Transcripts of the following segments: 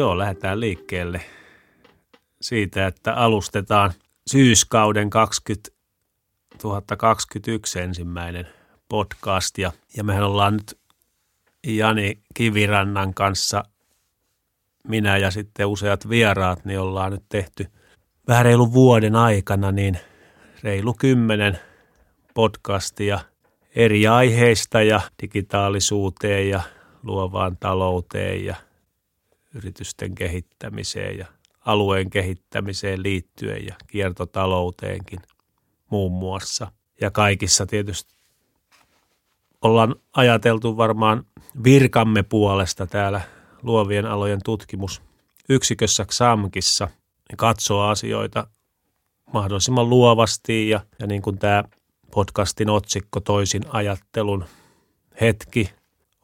joo, lähdetään liikkeelle siitä, että alustetaan syyskauden 2021 ensimmäinen podcast. Ja, ja mehän ollaan nyt Jani Kivirannan kanssa, minä ja sitten useat vieraat, niin ollaan nyt tehty vähän reilu vuoden aikana niin reilu kymmenen podcastia eri aiheista ja digitaalisuuteen ja luovaan talouteen ja yritysten kehittämiseen ja alueen kehittämiseen liittyen ja kiertotalouteenkin muun muassa. Ja kaikissa tietysti ollaan ajateltu varmaan virkamme puolesta täällä luovien alojen tutkimusyksikössä XAMKissa katsoa asioita mahdollisimman luovasti ja, ja niin kuin tämä podcastin otsikko Toisin ajattelun hetki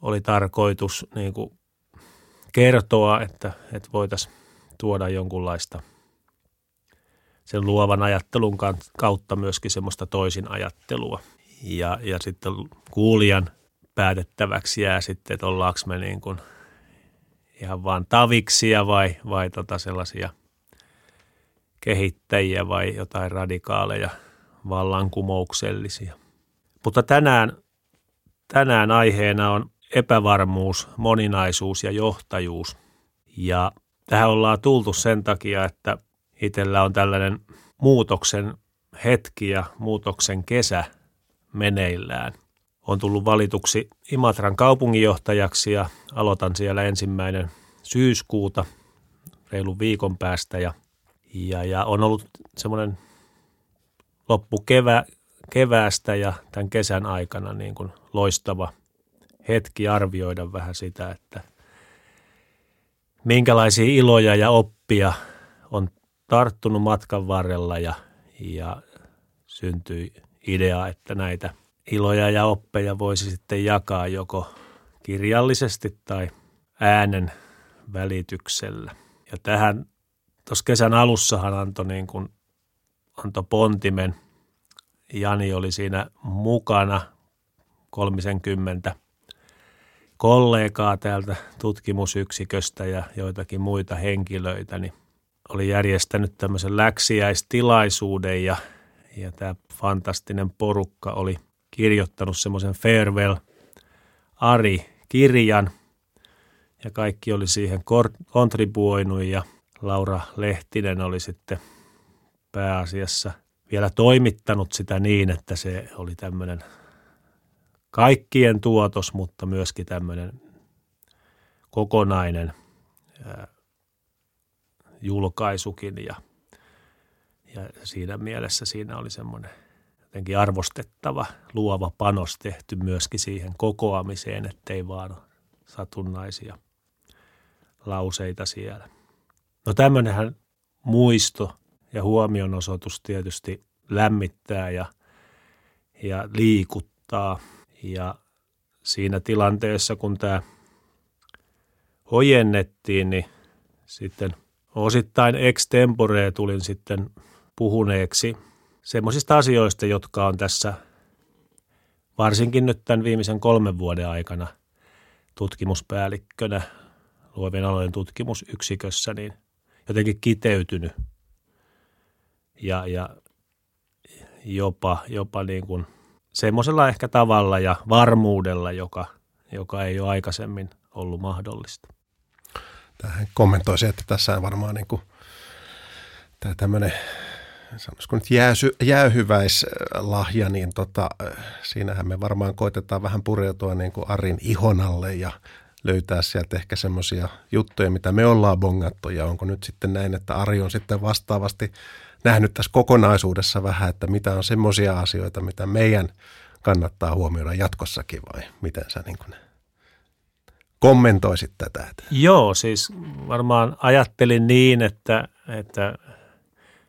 oli tarkoitus niin kuin kertoa, että, että voitaisiin tuoda jonkunlaista sen luovan ajattelun kautta myöskin semmoista toisin ajattelua. Ja, ja sitten kuulijan päätettäväksi jää sitten, että ollaanko me niin kuin ihan vaan taviksia vai, vai tota sellaisia kehittäjiä vai jotain radikaaleja, vallankumouksellisia. Mutta tänään, tänään aiheena on epävarmuus, moninaisuus ja johtajuus. Ja tähän ollaan tultu sen takia, että itsellä on tällainen muutoksen hetki ja muutoksen kesä meneillään. On tullut valituksi Imatran kaupunginjohtajaksi ja aloitan siellä ensimmäinen syyskuuta reilun viikon päästä ja, ja, ja on ollut semmoinen loppu kevä, keväästä ja tämän kesän aikana niin kuin loistava – hetki arvioida vähän sitä, että minkälaisia iloja ja oppia on tarttunut matkan varrella ja, ja syntyi idea, että näitä iloja ja oppeja voisi sitten jakaa joko kirjallisesti tai äänen välityksellä. Ja tähän tuossa kesän alussahan antoi niin kuin, antoi pontimen. Jani oli siinä mukana kolmisenkymmentä kollegaa täältä tutkimusyksiköstä ja joitakin muita henkilöitä, niin oli järjestänyt tämmöisen läksiäistilaisuuden ja, ja tämä fantastinen porukka oli kirjoittanut semmoisen Farewell Ari-kirjan ja kaikki oli siihen kontribuoinut ja Laura Lehtinen oli sitten pääasiassa vielä toimittanut sitä niin, että se oli tämmöinen kaikkien tuotos, mutta myöskin tämmöinen kokonainen julkaisukin ja, ja siinä mielessä siinä oli semmoinen jotenkin arvostettava luova panos tehty myöskin siihen kokoamiseen, ettei vaan satunnaisia lauseita siellä. No tämmöinenhän muisto ja huomionosoitus tietysti lämmittää ja, ja liikuttaa – ja siinä tilanteessa, kun tämä ojennettiin, niin sitten osittain extempore tulin sitten puhuneeksi semmoisista asioista, jotka on tässä varsinkin nyt tämän viimeisen kolmen vuoden aikana tutkimuspäällikkönä luovien alojen tutkimusyksikössä, niin jotenkin kiteytynyt. Ja, ja jopa, jopa niin kuin semmoisella ehkä tavalla ja varmuudella, joka, joka ei ole aikaisemmin ollut mahdollista. Tähän kommentoisin, että tässä on varmaan niin kuin, tämä tämmöinen sanoisiko nyt jääsy, jäähyväislahja, niin tota, siinähän me varmaan koitetaan vähän pureutua niin kuin Arin ihonalle ja löytää sieltä ehkä semmoisia juttuja, mitä me ollaan bongattu ja onko nyt sitten näin, että Ari on sitten vastaavasti nähnyt tässä kokonaisuudessa vähän, että mitä on semmoisia asioita, mitä meidän kannattaa huomioida jatkossakin vai miten sä niin kuin kommentoisit tätä? Joo, siis varmaan ajattelin niin, että, että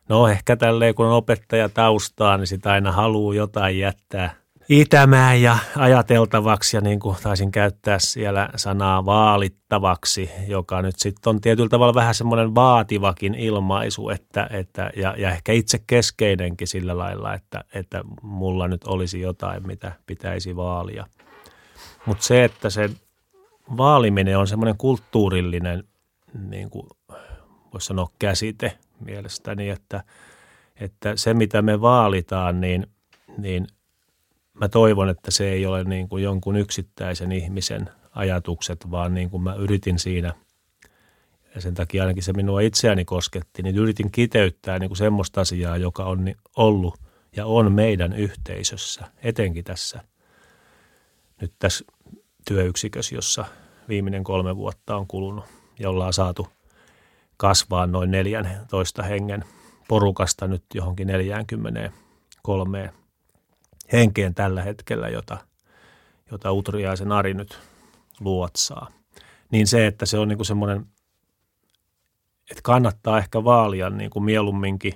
no ehkä tälleen kun on opettaja taustaa, niin sitä aina haluaa jotain jättää – itämään ja ajateltavaksi ja niin kuin taisin käyttää siellä sanaa vaalittavaksi, joka nyt sitten on tietyllä tavalla vähän semmoinen vaativakin ilmaisu että, että, ja, ja ehkä itse keskeinenkin sillä lailla, että, että mulla nyt olisi jotain, mitä pitäisi vaalia. Mutta se, että se vaaliminen on semmoinen kulttuurillinen niin kuin voisi sanoa käsite mielestäni, että, että se mitä me vaalitaan, niin, niin mä toivon, että se ei ole niin kuin jonkun yksittäisen ihmisen ajatukset, vaan niin kuin mä yritin siinä – ja sen takia ainakin se minua itseäni kosketti, niin yritin kiteyttää niin kuin semmoista asiaa, joka on ollut ja on meidän yhteisössä, etenkin tässä nyt tässä työyksikössä, jossa viimeinen kolme vuotta on kulunut ja ollaan saatu kasvaa noin 14 hengen porukasta nyt johonkin 43 henkeen tällä hetkellä, jota, jota Utriaisen Ari nyt luotsaa. Niin se, että se on niin kuin semmoinen – että kannattaa ehkä vaalia niin kuin mieluumminkin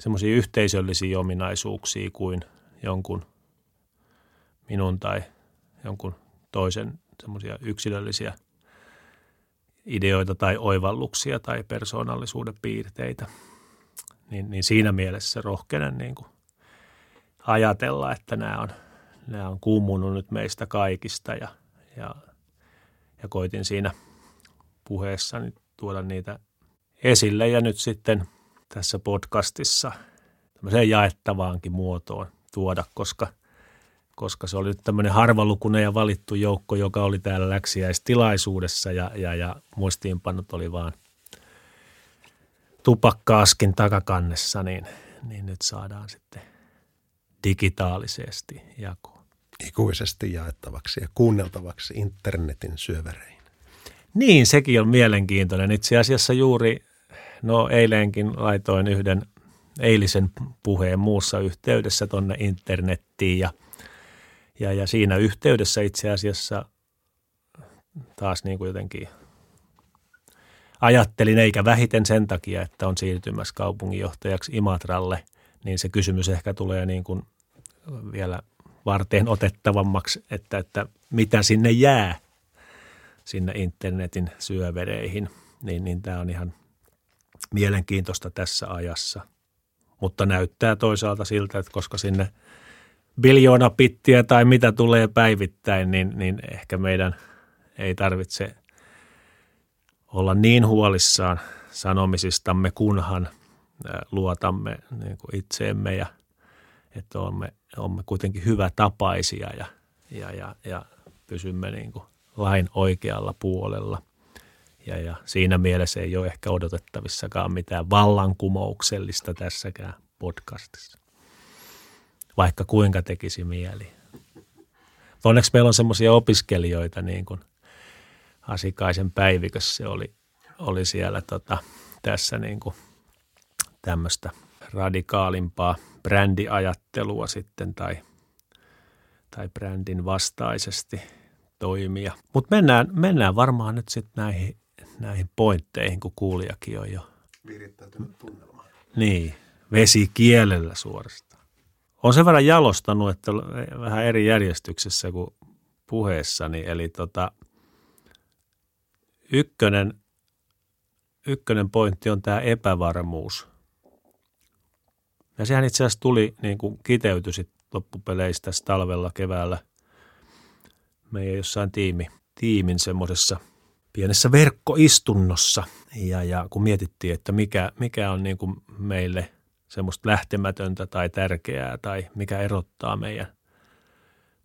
semmoisia yhteisöllisiä ominaisuuksia kuin jonkun minun tai jonkun toisen semmoisia yksilöllisiä ideoita tai oivalluksia tai persoonallisuuden piirteitä. Niin, niin siinä mielessä rohkenen niin kuin ajatella, että nämä on, nämä on kuumunut nyt meistä kaikista ja, ja, ja koitin siinä puheessani tuoda niitä esille ja nyt sitten tässä podcastissa tämmöiseen jaettavaankin muotoon tuoda, koska, koska se oli nyt tämmöinen harvalukunen ja valittu joukko, joka oli täällä läksiäistilaisuudessa ja, ja, ja muistiinpannut oli vaan tupakkaaskin takakannessa, niin, niin nyt saadaan sitten digitaalisesti jakoon. Ikuisesti jaettavaksi ja kuunneltavaksi internetin syövereihin. Niin, sekin on mielenkiintoinen. Itse asiassa juuri, no eilenkin laitoin yhden eilisen puheen muussa yhteydessä tuonne internettiin ja, ja, ja siinä yhteydessä itse asiassa taas niin kuin jotenkin ajattelin, eikä vähiten sen takia, että on siirtymässä kaupunginjohtajaksi Imatralle, niin se kysymys ehkä tulee niin kuin vielä varteen otettavammaksi, että, että mitä sinne jää – sinne internetin syövereihin, niin, niin tämä on ihan mielenkiintoista tässä ajassa. Mutta näyttää toisaalta siltä, että koska sinne biljoona pittiä tai mitä tulee päivittäin, niin, niin ehkä meidän ei tarvitse olla niin huolissaan sanomisistamme, kunhan luotamme niin kuin itseemme ja että olemme, olemme kuitenkin hyvä tapaisia ja, ja, ja, ja pysymme niin kuin lain oikealla puolella. Ja, ja siinä mielessä ei ole ehkä odotettavissakaan mitään vallankumouksellista tässäkään podcastissa. Vaikka kuinka tekisi mieli. Onneksi meillä on semmoisia opiskelijoita, niin kuin Asikaisen päivikössä se oli, oli siellä tota, tässä niin kuin tämmöistä radikaalimpaa brändiajattelua sitten tai, tai brändin vastaisesti – toimia. Mutta mennään, mennään varmaan nyt sitten näihin, näihin pointteihin, kun kuulijakin on jo. Virittäytynyt tunnelma. Niin, vesi kielellä suorastaan. On sen verran jalostanut, että vähän eri järjestyksessä kuin puheessani. Eli tota, ykkönen, ykkönen pointti on tämä epävarmuus. Ja sehän itse asiassa tuli, niin kuin kiteytyi loppupeleistä talvella, keväällä meidän jossain tiimi, tiimin semmoisessa pienessä verkkoistunnossa. Ja, ja kun mietittiin, että mikä, mikä on niin kuin meille semmoista lähtemätöntä tai tärkeää tai mikä erottaa meidän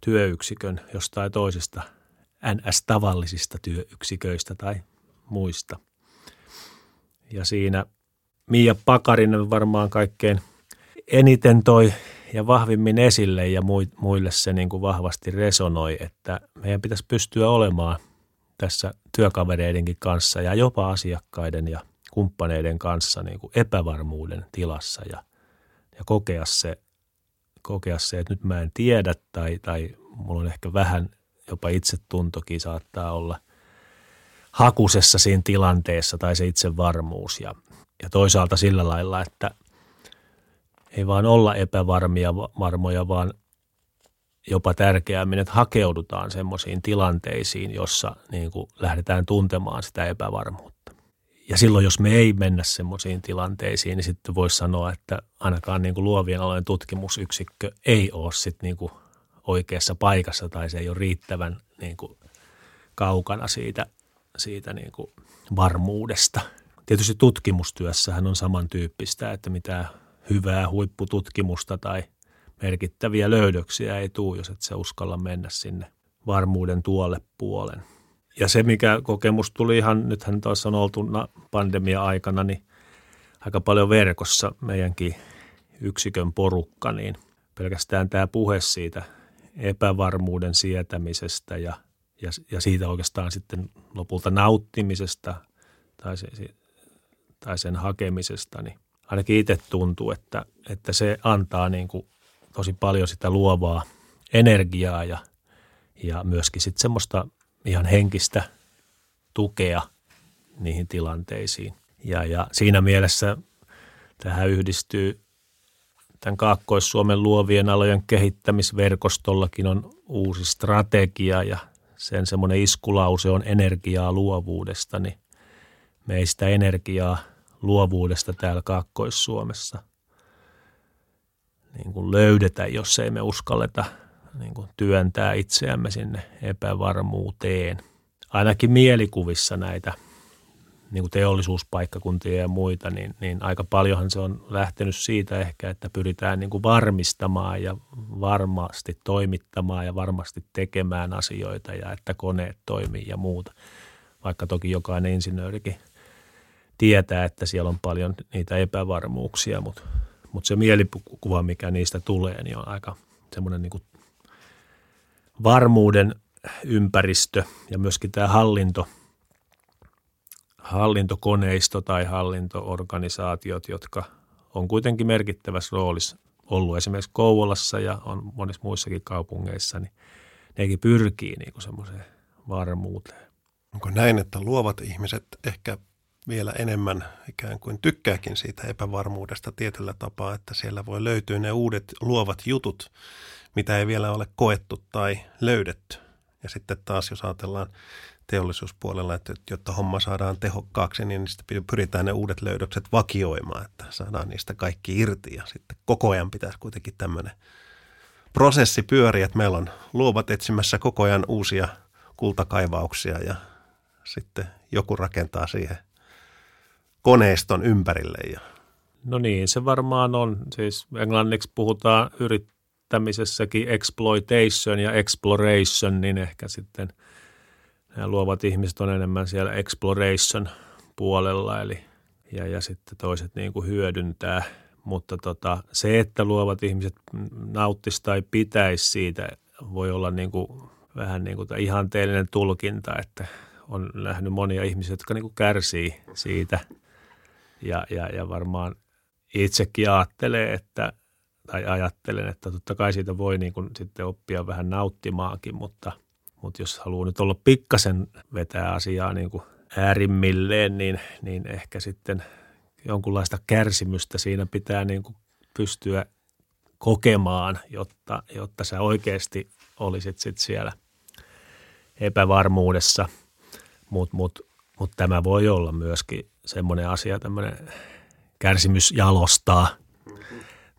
työyksikön jostain toisesta NS-tavallisista työyksiköistä tai muista. Ja siinä Mia Pakarinen varmaan kaikkein eniten toi ja vahvimmin esille ja muille se niin kuin vahvasti resonoi, että meidän pitäisi pystyä olemaan tässä työkavereidenkin kanssa ja jopa asiakkaiden ja kumppaneiden kanssa niin kuin epävarmuuden tilassa ja, ja kokea, se, kokea se, että nyt mä en tiedä tai, tai mulla on ehkä vähän jopa itsetuntokin saattaa olla hakusessa siinä tilanteessa tai se itsevarmuus ja, ja toisaalta sillä lailla, että – ei vaan olla epävarmia varmoja, vaan jopa tärkeämmin, että hakeudutaan semmoisiin tilanteisiin, jossa niin kuin lähdetään tuntemaan sitä epävarmuutta. Ja silloin, jos me ei mennä semmoisiin tilanteisiin, niin sitten voisi sanoa, että ainakaan niin kuin luovien alojen tutkimusyksikkö ei ole sitten niin kuin oikeassa paikassa tai se ei ole riittävän niin kuin kaukana siitä siitä niin kuin varmuudesta. Tietysti tutkimustyössähän on samantyyppistä, että mitä hyvää huippututkimusta tai merkittäviä löydöksiä ei tule, jos et sä uskalla mennä sinne varmuuden tuolle puolen. Ja se, mikä kokemus tuli ihan, nythän taas on oltu pandemia-aikana, niin aika paljon verkossa meidänkin yksikön porukka, niin pelkästään tämä puhe siitä epävarmuuden sietämisestä ja, ja, ja siitä oikeastaan sitten lopulta nauttimisesta tai, se, tai sen hakemisesta, niin ainakin itse tuntuu, että, että se antaa niin kuin tosi paljon sitä luovaa energiaa ja, ja myöskin sitten semmoista ihan henkistä tukea niihin tilanteisiin. Ja, ja siinä mielessä tähän yhdistyy tämän Kaakkois-Suomen luovien alojen kehittämisverkostollakin on uusi strategia ja sen semmoinen iskulause on energiaa luovuudesta, niin meistä energiaa luovuudesta täällä Kaakkois-Suomessa niin kuin löydetä, jos ei me uskalleta niin kuin työntää itseämme sinne epävarmuuteen. Ainakin mielikuvissa näitä niin kuin teollisuuspaikkakuntia ja muita, niin, niin aika paljonhan se on lähtenyt siitä ehkä, että pyritään niin kuin varmistamaan ja varmasti toimittamaan ja varmasti tekemään asioita ja että koneet toimii ja muuta. Vaikka toki jokainen insinöörikin tietää, että siellä on paljon niitä epävarmuuksia, mutta, mutta se mielikuva, mikä niistä tulee, niin on aika semmoinen niin kuin varmuuden ympäristö ja myöskin tämä hallinto – hallintokoneisto tai hallintoorganisaatiot, jotka on kuitenkin merkittävässä roolissa ollut esimerkiksi Kouvolassa ja on monissa muissakin kaupungeissa, niin nekin pyrkii niin semmoiseen varmuuteen. Onko näin, että luovat ihmiset ehkä vielä enemmän ikään kuin tykkääkin siitä epävarmuudesta tietyllä tapaa, että siellä voi löytyä ne uudet luovat jutut, mitä ei vielä ole koettu tai löydetty. Ja sitten taas, jos ajatellaan teollisuuspuolella, että jotta homma saadaan tehokkaaksi, niin sitten pyritään ne uudet löydökset vakioimaan, että saadaan niistä kaikki irti. Ja sitten koko ajan pitäisi kuitenkin tämmöinen prosessi pyöriä, että meillä on luovat etsimässä koko ajan uusia kultakaivauksia ja sitten joku rakentaa siihen koneiston ympärille. Ja. No niin, se varmaan on. Siis englanniksi puhutaan yrittämisessäkin exploitation ja exploration, niin ehkä sitten – nämä luovat ihmiset on enemmän siellä exploration puolella, eli ja, ja sitten toiset niin kuin hyödyntää. Mutta tota, se, että luovat ihmiset nauttisi tai pitäisi siitä, voi olla niin kuin, vähän niin kuin ihanteellinen tulkinta, että on nähnyt monia ihmisiä, jotka niin kuin kärsii siitä. Ja, ja, ja varmaan itsekin ajattelee, että, tai ajattelen, että totta kai siitä voi niin kuin sitten oppia vähän nauttimaankin, mutta – mutta jos haluaa nyt olla pikkasen vetää asiaa niin kuin äärimmilleen, niin, niin ehkä sitten jonkunlaista kärsimystä siinä pitää niin kuin pystyä kokemaan, jotta, jotta sä oikeasti olisit sit siellä epävarmuudessa. Mutta mut, mut tämä voi olla myöskin semmoinen asia, tämmöinen kärsimys jalostaa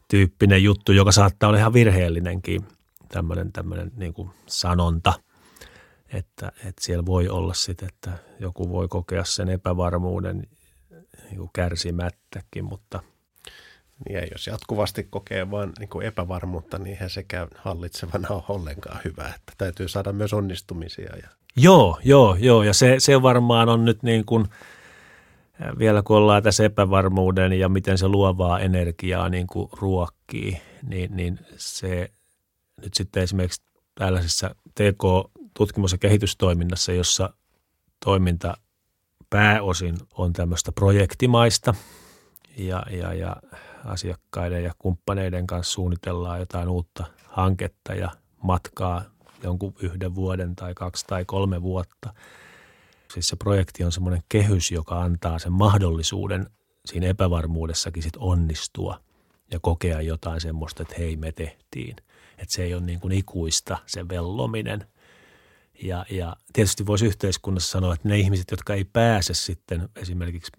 tyyppinen juttu, joka saattaa olla ihan virheellinenkin tämmöinen, tämmöinen niin kuin sanonta – että, että siellä voi olla sitten, että joku voi kokea sen epävarmuuden niin kuin kärsimättäkin, mutta niin ja jos jatkuvasti kokee vain niin epävarmuutta, niin eihän sekään hallitsevana ole ollenkaan hyvä. Että täytyy saada myös onnistumisia. Ja... Joo, joo, joo. Ja se, se varmaan on nyt niin kuin, vielä kun ollaan tässä epävarmuuden ja miten se luovaa energiaa niin kuin ruokkii, niin, niin se nyt sitten esimerkiksi tällaisessa TK tutkimus- ja kehitystoiminnassa, jossa toiminta pääosin on tämmöistä projektimaista ja, ja, ja asiakkaiden ja kumppaneiden kanssa suunnitellaan jotain uutta hanketta ja matkaa jonkun yhden vuoden tai kaksi tai kolme vuotta. Siis se projekti on semmoinen kehys, joka antaa sen mahdollisuuden siinä epävarmuudessakin sit onnistua ja kokea jotain semmoista, että hei me tehtiin. Että se ei ole niin kuin ikuista se vellominen, ja, ja tietysti voisi yhteiskunnassa sanoa, että ne ihmiset, jotka ei pääse sitten esimerkiksi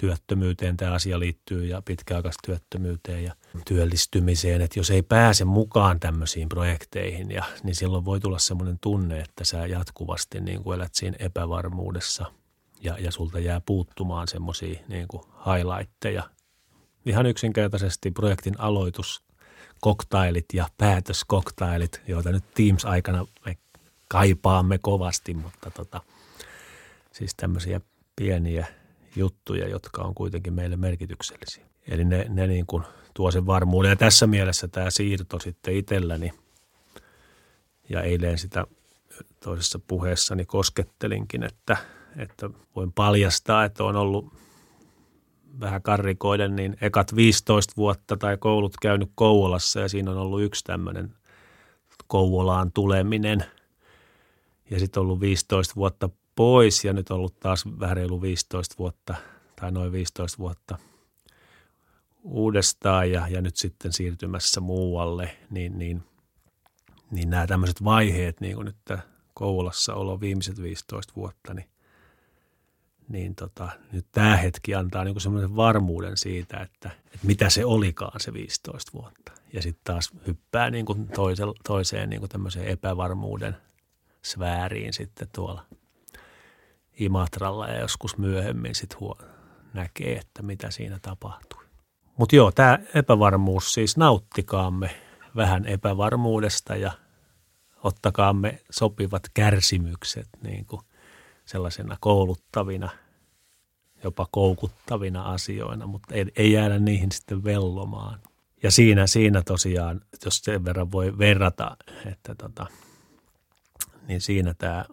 työttömyyteen tämä asia liittyy ja pitkäaikaistyöttömyyteen ja työllistymiseen, että jos ei pääse mukaan tämmöisiin projekteihin, ja, niin silloin voi tulla semmoinen tunne, että sä jatkuvasti niin kuin elät siinä epävarmuudessa ja, ja sulta jää puuttumaan semmoisia niin kuin highlightteja. Ihan yksinkertaisesti projektin aloitus, koktailit ja päätöskoktailit, joita nyt Teams-aikana me kaipaamme kovasti, mutta tota, siis tämmöisiä pieniä juttuja, jotka on kuitenkin meille merkityksellisiä. Eli ne, ne niin kuin tuo sen varmuuden. Ja tässä mielessä tämä siirto sitten itselläni, ja eilen sitä toisessa puheessani koskettelinkin, että, että voin paljastaa, että on ollut vähän karrikoiden, niin ekat 15 vuotta tai koulut käynyt Kouvolassa ja siinä on ollut yksi tämmöinen Kouvolaan tuleminen. Ja sitten ollut 15 vuotta pois ja nyt ollut taas vähän reilu 15 vuotta tai noin 15 vuotta uudestaan ja, ja nyt sitten siirtymässä muualle, niin, niin, niin nämä tämmöiset vaiheet, niin kuin nyt Kouvolassa olo viimeiset 15 vuotta, niin, niin tota, nyt tämä hetki antaa niin semmoisen varmuuden siitä, että, että mitä se olikaan se 15 vuotta. Ja sitten taas hyppää niin kuin toiseen, toiseen niin kuin tämmöiseen epävarmuuden sfääriin sitten tuolla – Imatralla ja joskus myöhemmin sitten huo- näkee, että mitä siinä tapahtui. Mutta joo, tämä epävarmuus siis nauttikaamme vähän epävarmuudesta ja ottakaamme sopivat kärsimykset niin kuin sellaisena kouluttavina, jopa koukuttavina asioina, mutta ei, ei jäädä niihin sitten vellomaan. Ja siinä, siinä tosiaan, jos sen verran voi verrata, että tota, niin siinä tämä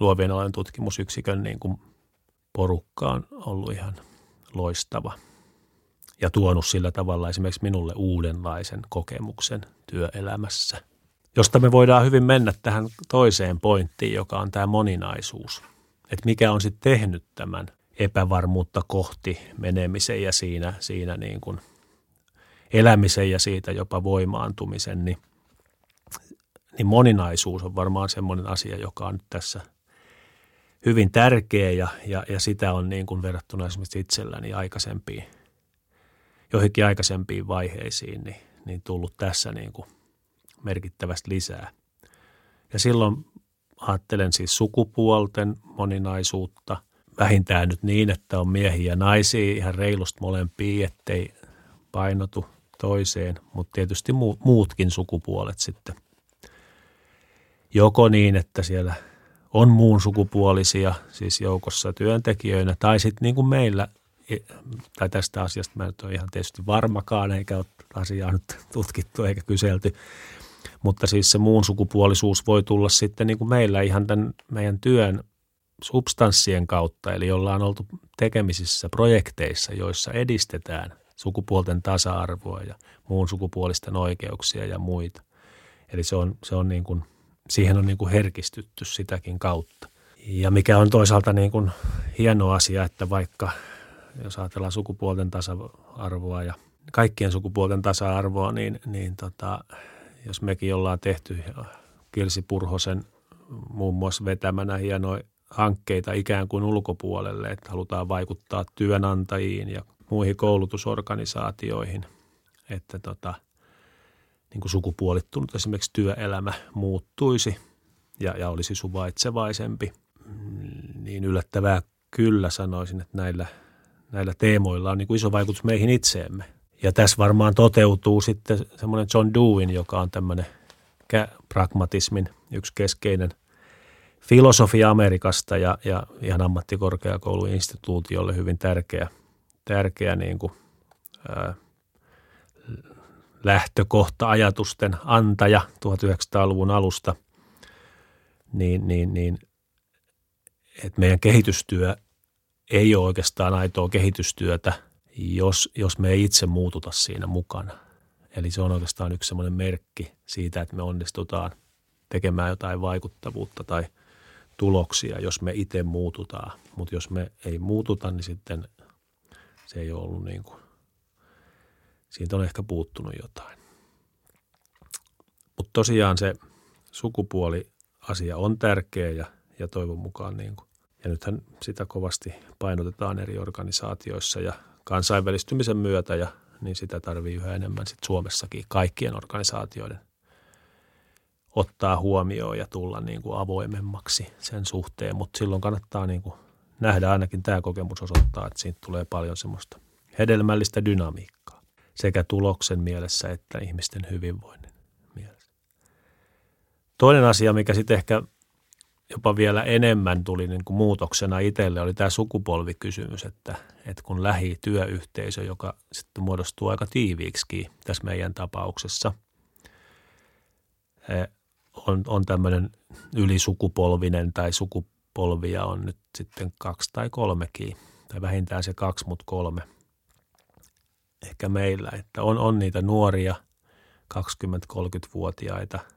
luovien alojen tutkimusyksikön niin kuin porukka on ollut ihan loistava ja tuonut sillä tavalla esimerkiksi minulle uudenlaisen kokemuksen työelämässä, josta me voidaan hyvin mennä tähän toiseen pointtiin, joka on tämä moninaisuus. Että mikä on sitten tehnyt tämän epävarmuutta kohti menemisen ja siinä, siinä niin kuin elämisen ja siitä jopa voimaantumisen, niin, niin moninaisuus on varmaan semmoinen asia, joka on nyt tässä – hyvin tärkeä ja, ja, ja sitä on niin kuin verrattuna esimerkiksi itselläni aikaisempiin, joihinkin aikaisempiin vaiheisiin, niin, niin tullut tässä niin kuin merkittävästi lisää. Ja silloin ajattelen siis sukupuolten moninaisuutta, vähintään nyt niin, että on miehiä ja naisia ihan reilusti molempia, ettei painotu toiseen, mutta tietysti muutkin sukupuolet sitten. Joko niin, että siellä – on muun sukupuolisia siis joukossa työntekijöinä, tai sitten niin kuin meillä, tai tästä asiasta mä nyt ole ihan tietysti varmakaan, eikä ole asiaa nyt tutkittu eikä kyselty, mutta siis se muun sukupuolisuus voi tulla sitten niin kuin meillä ihan tämän meidän työn substanssien kautta, eli ollaan oltu tekemisissä projekteissa, joissa edistetään sukupuolten tasa-arvoa ja muun sukupuolisten oikeuksia ja muita. Eli se on, se on niin kuin – siihen on niin kuin herkistytty sitäkin kautta. Ja mikä on toisaalta niin kuin hieno asia, että vaikka jos ajatellaan sukupuolten tasa-arvoa ja kaikkien sukupuolten tasa-arvoa, niin, niin tota, jos mekin ollaan tehty Kirsi Purhosen muun muassa vetämänä hienoja hankkeita ikään kuin ulkopuolelle, että halutaan vaikuttaa työnantajiin ja muihin koulutusorganisaatioihin, että tota – niin kuin sukupuolittunut esimerkiksi työelämä muuttuisi ja, ja olisi suvaitsevaisempi, mm, niin yllättävää kyllä sanoisin, että näillä, näillä teemoilla on niin kuin iso vaikutus meihin itseemme. Ja tässä varmaan toteutuu sitten semmoinen John Dewin, joka on tämmöinen pragmatismin yksi keskeinen filosofia Amerikasta ja, ja ihan ammattikorkeakouluinstituutiolle hyvin tärkeä, tärkeä niin kuin, ää, lähtökohta-ajatusten antaja 1900-luvun alusta, niin, niin, niin että meidän kehitystyö ei ole oikeastaan aitoa kehitystyötä, jos, jos me ei itse muututa siinä mukana. Eli se on oikeastaan yksi semmoinen merkki siitä, että me onnistutaan tekemään jotain vaikuttavuutta tai tuloksia, jos me itse muututaan. Mutta jos me ei muututa, niin sitten se ei ole ollut niin kuin siitä on ehkä puuttunut jotain. Mutta tosiaan se sukupuoliasia on tärkeä ja, ja toivon mukaan niin kuin Ja nythän sitä kovasti painotetaan eri organisaatioissa ja kansainvälistymisen myötä ja niin sitä tarvii yhä enemmän sit Suomessakin kaikkien organisaatioiden ottaa huomioon ja tulla niin kuin avoimemmaksi sen suhteen, mutta silloin kannattaa niin kuin nähdä ainakin tämä kokemus osoittaa, että siitä tulee paljon semmoista hedelmällistä dynamiikkaa sekä tuloksen mielessä että ihmisten hyvinvoinnin mielessä. Toinen asia, mikä sitten ehkä jopa vielä enemmän tuli niin kuin muutoksena itselle, oli tämä sukupolvikysymys, että, että kun lähityöyhteisö, joka sitten muodostuu aika tiiviiksi tässä meidän tapauksessa, on, on tämmöinen ylisukupolvinen tai sukupolvia on nyt sitten kaksi tai kolmekin, tai vähintään se kaksi, mutta kolme ehkä meillä, että on, on niitä nuoria 20-30-vuotiaita –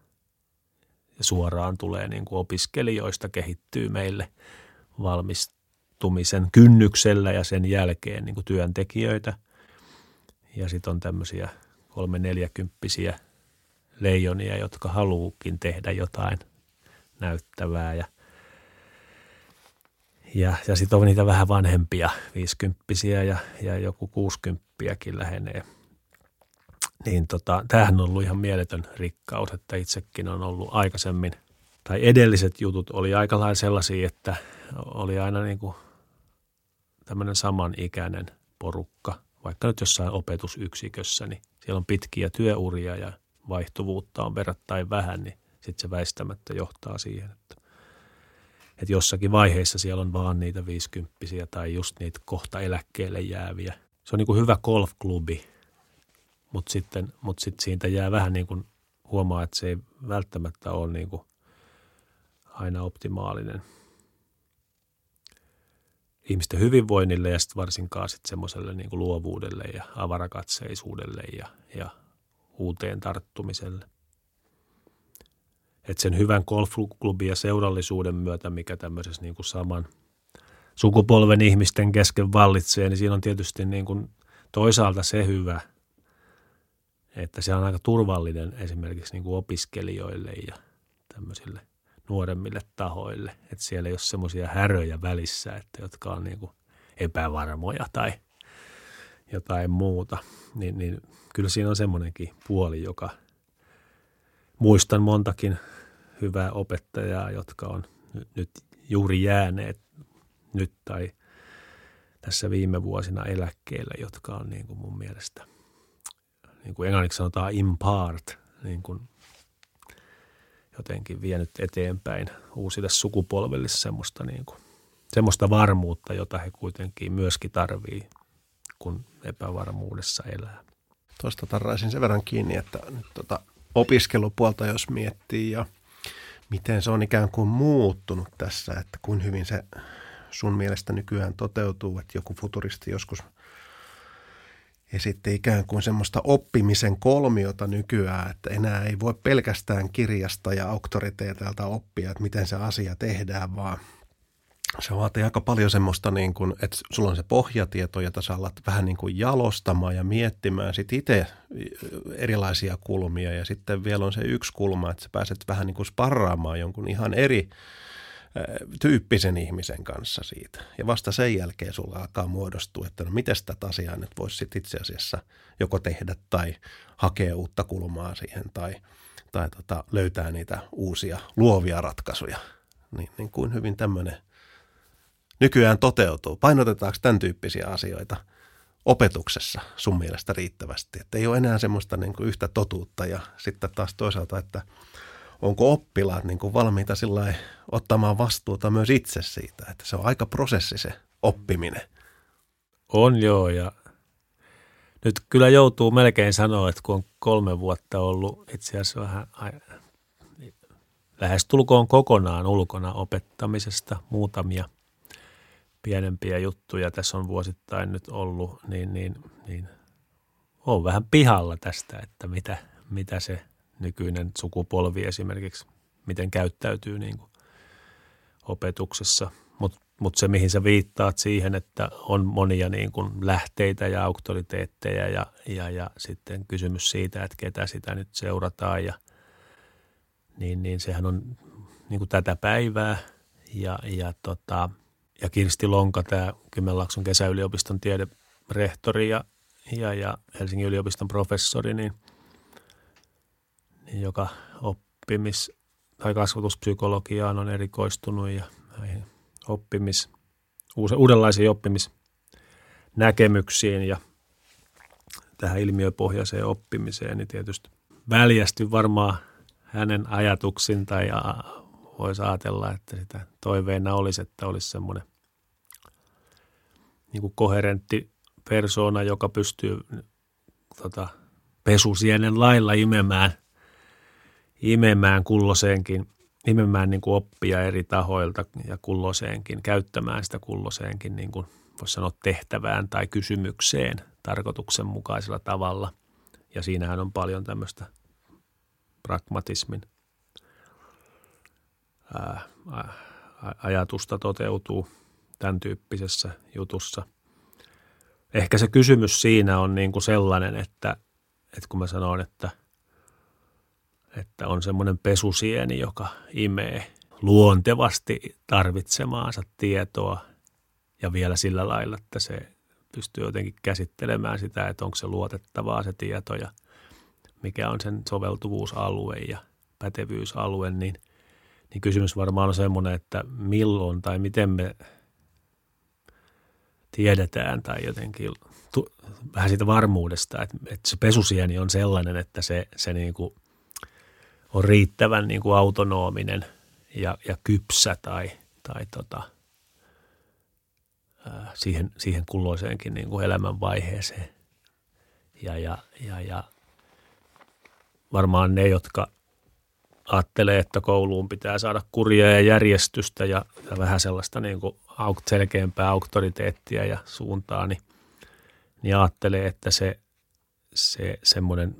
ja suoraan tulee niin kuin opiskelijoista kehittyy meille valmistumisen kynnyksellä ja sen jälkeen niin kuin työntekijöitä. Ja sitten on tämmöisiä kolme neljäkymppisiä leijonia, jotka haluukin tehdä jotain näyttävää ja ja, ja sitten on niitä vähän vanhempia, viisikymppisiä ja, ja joku kuusikymppiäkin lähenee – niin tota, tämähän on ollut ihan mieletön rikkaus, että itsekin on ollut aikaisemmin, tai edelliset jutut oli aika lailla sellaisia, että oli aina niin kuin tämmöinen samanikäinen porukka, vaikka nyt jossain opetusyksikössä, niin siellä on pitkiä työuria ja vaihtuvuutta on verrattain vähän, niin sitten se väistämättä johtaa siihen, että, että jossakin vaiheessa siellä on vaan niitä viisikymppisiä tai just niitä kohta eläkkeelle jääviä. Se on niin kuin hyvä golfklubi, mutta sitten, mut sitten siitä jää vähän niin kuin huomaa, että se ei välttämättä ole niin kuin aina optimaalinen ihmisten hyvinvoinnille ja sitten varsinkaan sitten semmoiselle niin luovuudelle ja avarakatseisuudelle ja, ja uuteen tarttumiselle. Et sen hyvän golfklubin ja seurallisuuden myötä, mikä tämmöisessä niin kuin saman sukupolven ihmisten kesken vallitsee, niin siinä on tietysti niin kuin toisaalta se hyvä – että se on aika turvallinen esimerkiksi niin kuin opiskelijoille ja tämmöisille nuoremmille tahoille, että siellä ei ole semmoisia häröjä välissä, että jotka on niin kuin epävarmoja tai jotain muuta, niin, niin kyllä siinä on semmoinenkin puoli, joka muistan montakin hyvää opettajaa, jotka on nyt juuri jääneet nyt tai tässä viime vuosina eläkkeellä, jotka on niin kuin mun mielestä niin kuin englanniksi sanotaan impart, niin kuin jotenkin vienyt eteenpäin uusille sukupolville semmoista, niin kuin, semmoista varmuutta, jota he kuitenkin myöskin tarvii, kun epävarmuudessa elää. Tuosta tarraisin sen verran kiinni, että nyt tota opiskelupuolta jos miettii ja miten se on ikään kuin muuttunut tässä, että kuin hyvin se sun mielestä nykyään toteutuu, että joku futuristi joskus – ja sitten ikään kuin semmoista oppimisen kolmiota nykyään, että enää ei voi pelkästään kirjasta ja auktoriteeteilta oppia, että miten se asia tehdään, vaan se vaatii aika paljon semmoista, niin kuin, että sulla on se pohjatieto, jota sä alat vähän niin kuin jalostamaan ja miettimään sit itse erilaisia kulmia. Ja sitten vielä on se yksi kulma, että sä pääset vähän niin kuin sparraamaan jonkun ihan eri tyyppisen ihmisen kanssa siitä. Ja vasta sen jälkeen sulla alkaa muodostua, että no miten tätä asiaa nyt voisi sit itse asiassa joko tehdä tai hakea uutta kulmaa siihen tai, tai tota, löytää niitä uusia luovia ratkaisuja. Niin, niin kuin hyvin tämmöinen nykyään toteutuu. Painotetaanko tämän tyyppisiä asioita opetuksessa sun mielestä riittävästi? Että ei ole enää semmoista niin kuin yhtä totuutta ja sitten taas toisaalta, että – onko oppilaat niin kuin valmiita ottamaan vastuuta myös itse siitä, että se on aika prosessi se oppiminen. On joo ja nyt kyllä joutuu melkein sanoa, että kun on kolme vuotta ollut itse asiassa vähän lähestulkoon kokonaan ulkona opettamisesta muutamia pienempiä juttuja tässä on vuosittain nyt ollut, niin, niin, niin on vähän pihalla tästä, että mitä, mitä se nykyinen sukupolvi esimerkiksi, miten käyttäytyy niin kuin opetuksessa. Mutta mut se, mihin sä viittaat siihen, että on monia niin kuin lähteitä ja auktoriteetteja ja, ja, ja sitten kysymys siitä, että ketä sitä nyt seurataan ja niin, niin sehän on niin kuin tätä päivää ja, ja tota, ja Kirsti Lonka, tämä Kymenlaakson kesäyliopiston tiederehtori ja, ja, ja Helsingin yliopiston professori, niin, niin joka oppimis- tai kasvatuspsykologiaan on erikoistunut ja näihin oppimis, uudenlaisiin oppimisnäkemyksiin ja tähän ilmiöpohjaiseen oppimiseen, niin tietysti väljästy varmaan hänen ajatuksin tai voisi ajatella, että sitä toiveena olisi, että olisi semmoinen niin kuin koherentti persoona, joka pystyy tota, pesusienen lailla imemään, imemään kulloseenkin, imemään niin kuin oppia eri tahoilta ja kulloseenkin, käyttämään sitä kulloseenkin niin kuin voisi sanoa tehtävään tai kysymykseen tarkoituksenmukaisella tavalla. Ja siinähän on paljon tämmöistä pragmatismin ää, ajatusta toteutuu tämän tyyppisessä jutussa. Ehkä se kysymys siinä on niin kuin sellainen, että, että kun mä sanon, että, että on semmoinen pesusieni, joka imee luontevasti tarvitsemaansa tietoa ja vielä sillä lailla, että se pystyy jotenkin käsittelemään sitä, että onko se luotettavaa se tieto ja mikä on sen soveltuvuusalue ja pätevyysalue, niin, niin kysymys varmaan on semmoinen, että milloin tai miten me tiedetään tai jotenkin tu, vähän siitä varmuudesta, että, että se pesusieni on sellainen, että se, se niin kuin on riittävän niin kuin autonominen ja, ja kypsä tai, tai tota, ää, siihen, siihen kulloiseenkin niin kuin elämänvaiheeseen. Ja, ja, ja, ja varmaan ne, jotka ajattelee, että kouluun pitää saada kurjaa ja järjestystä ja, ja vähän sellaista niin kuin selkeämpää auktoriteettia ja suuntaa, niin, niin ajattelee, että se, se semmoinen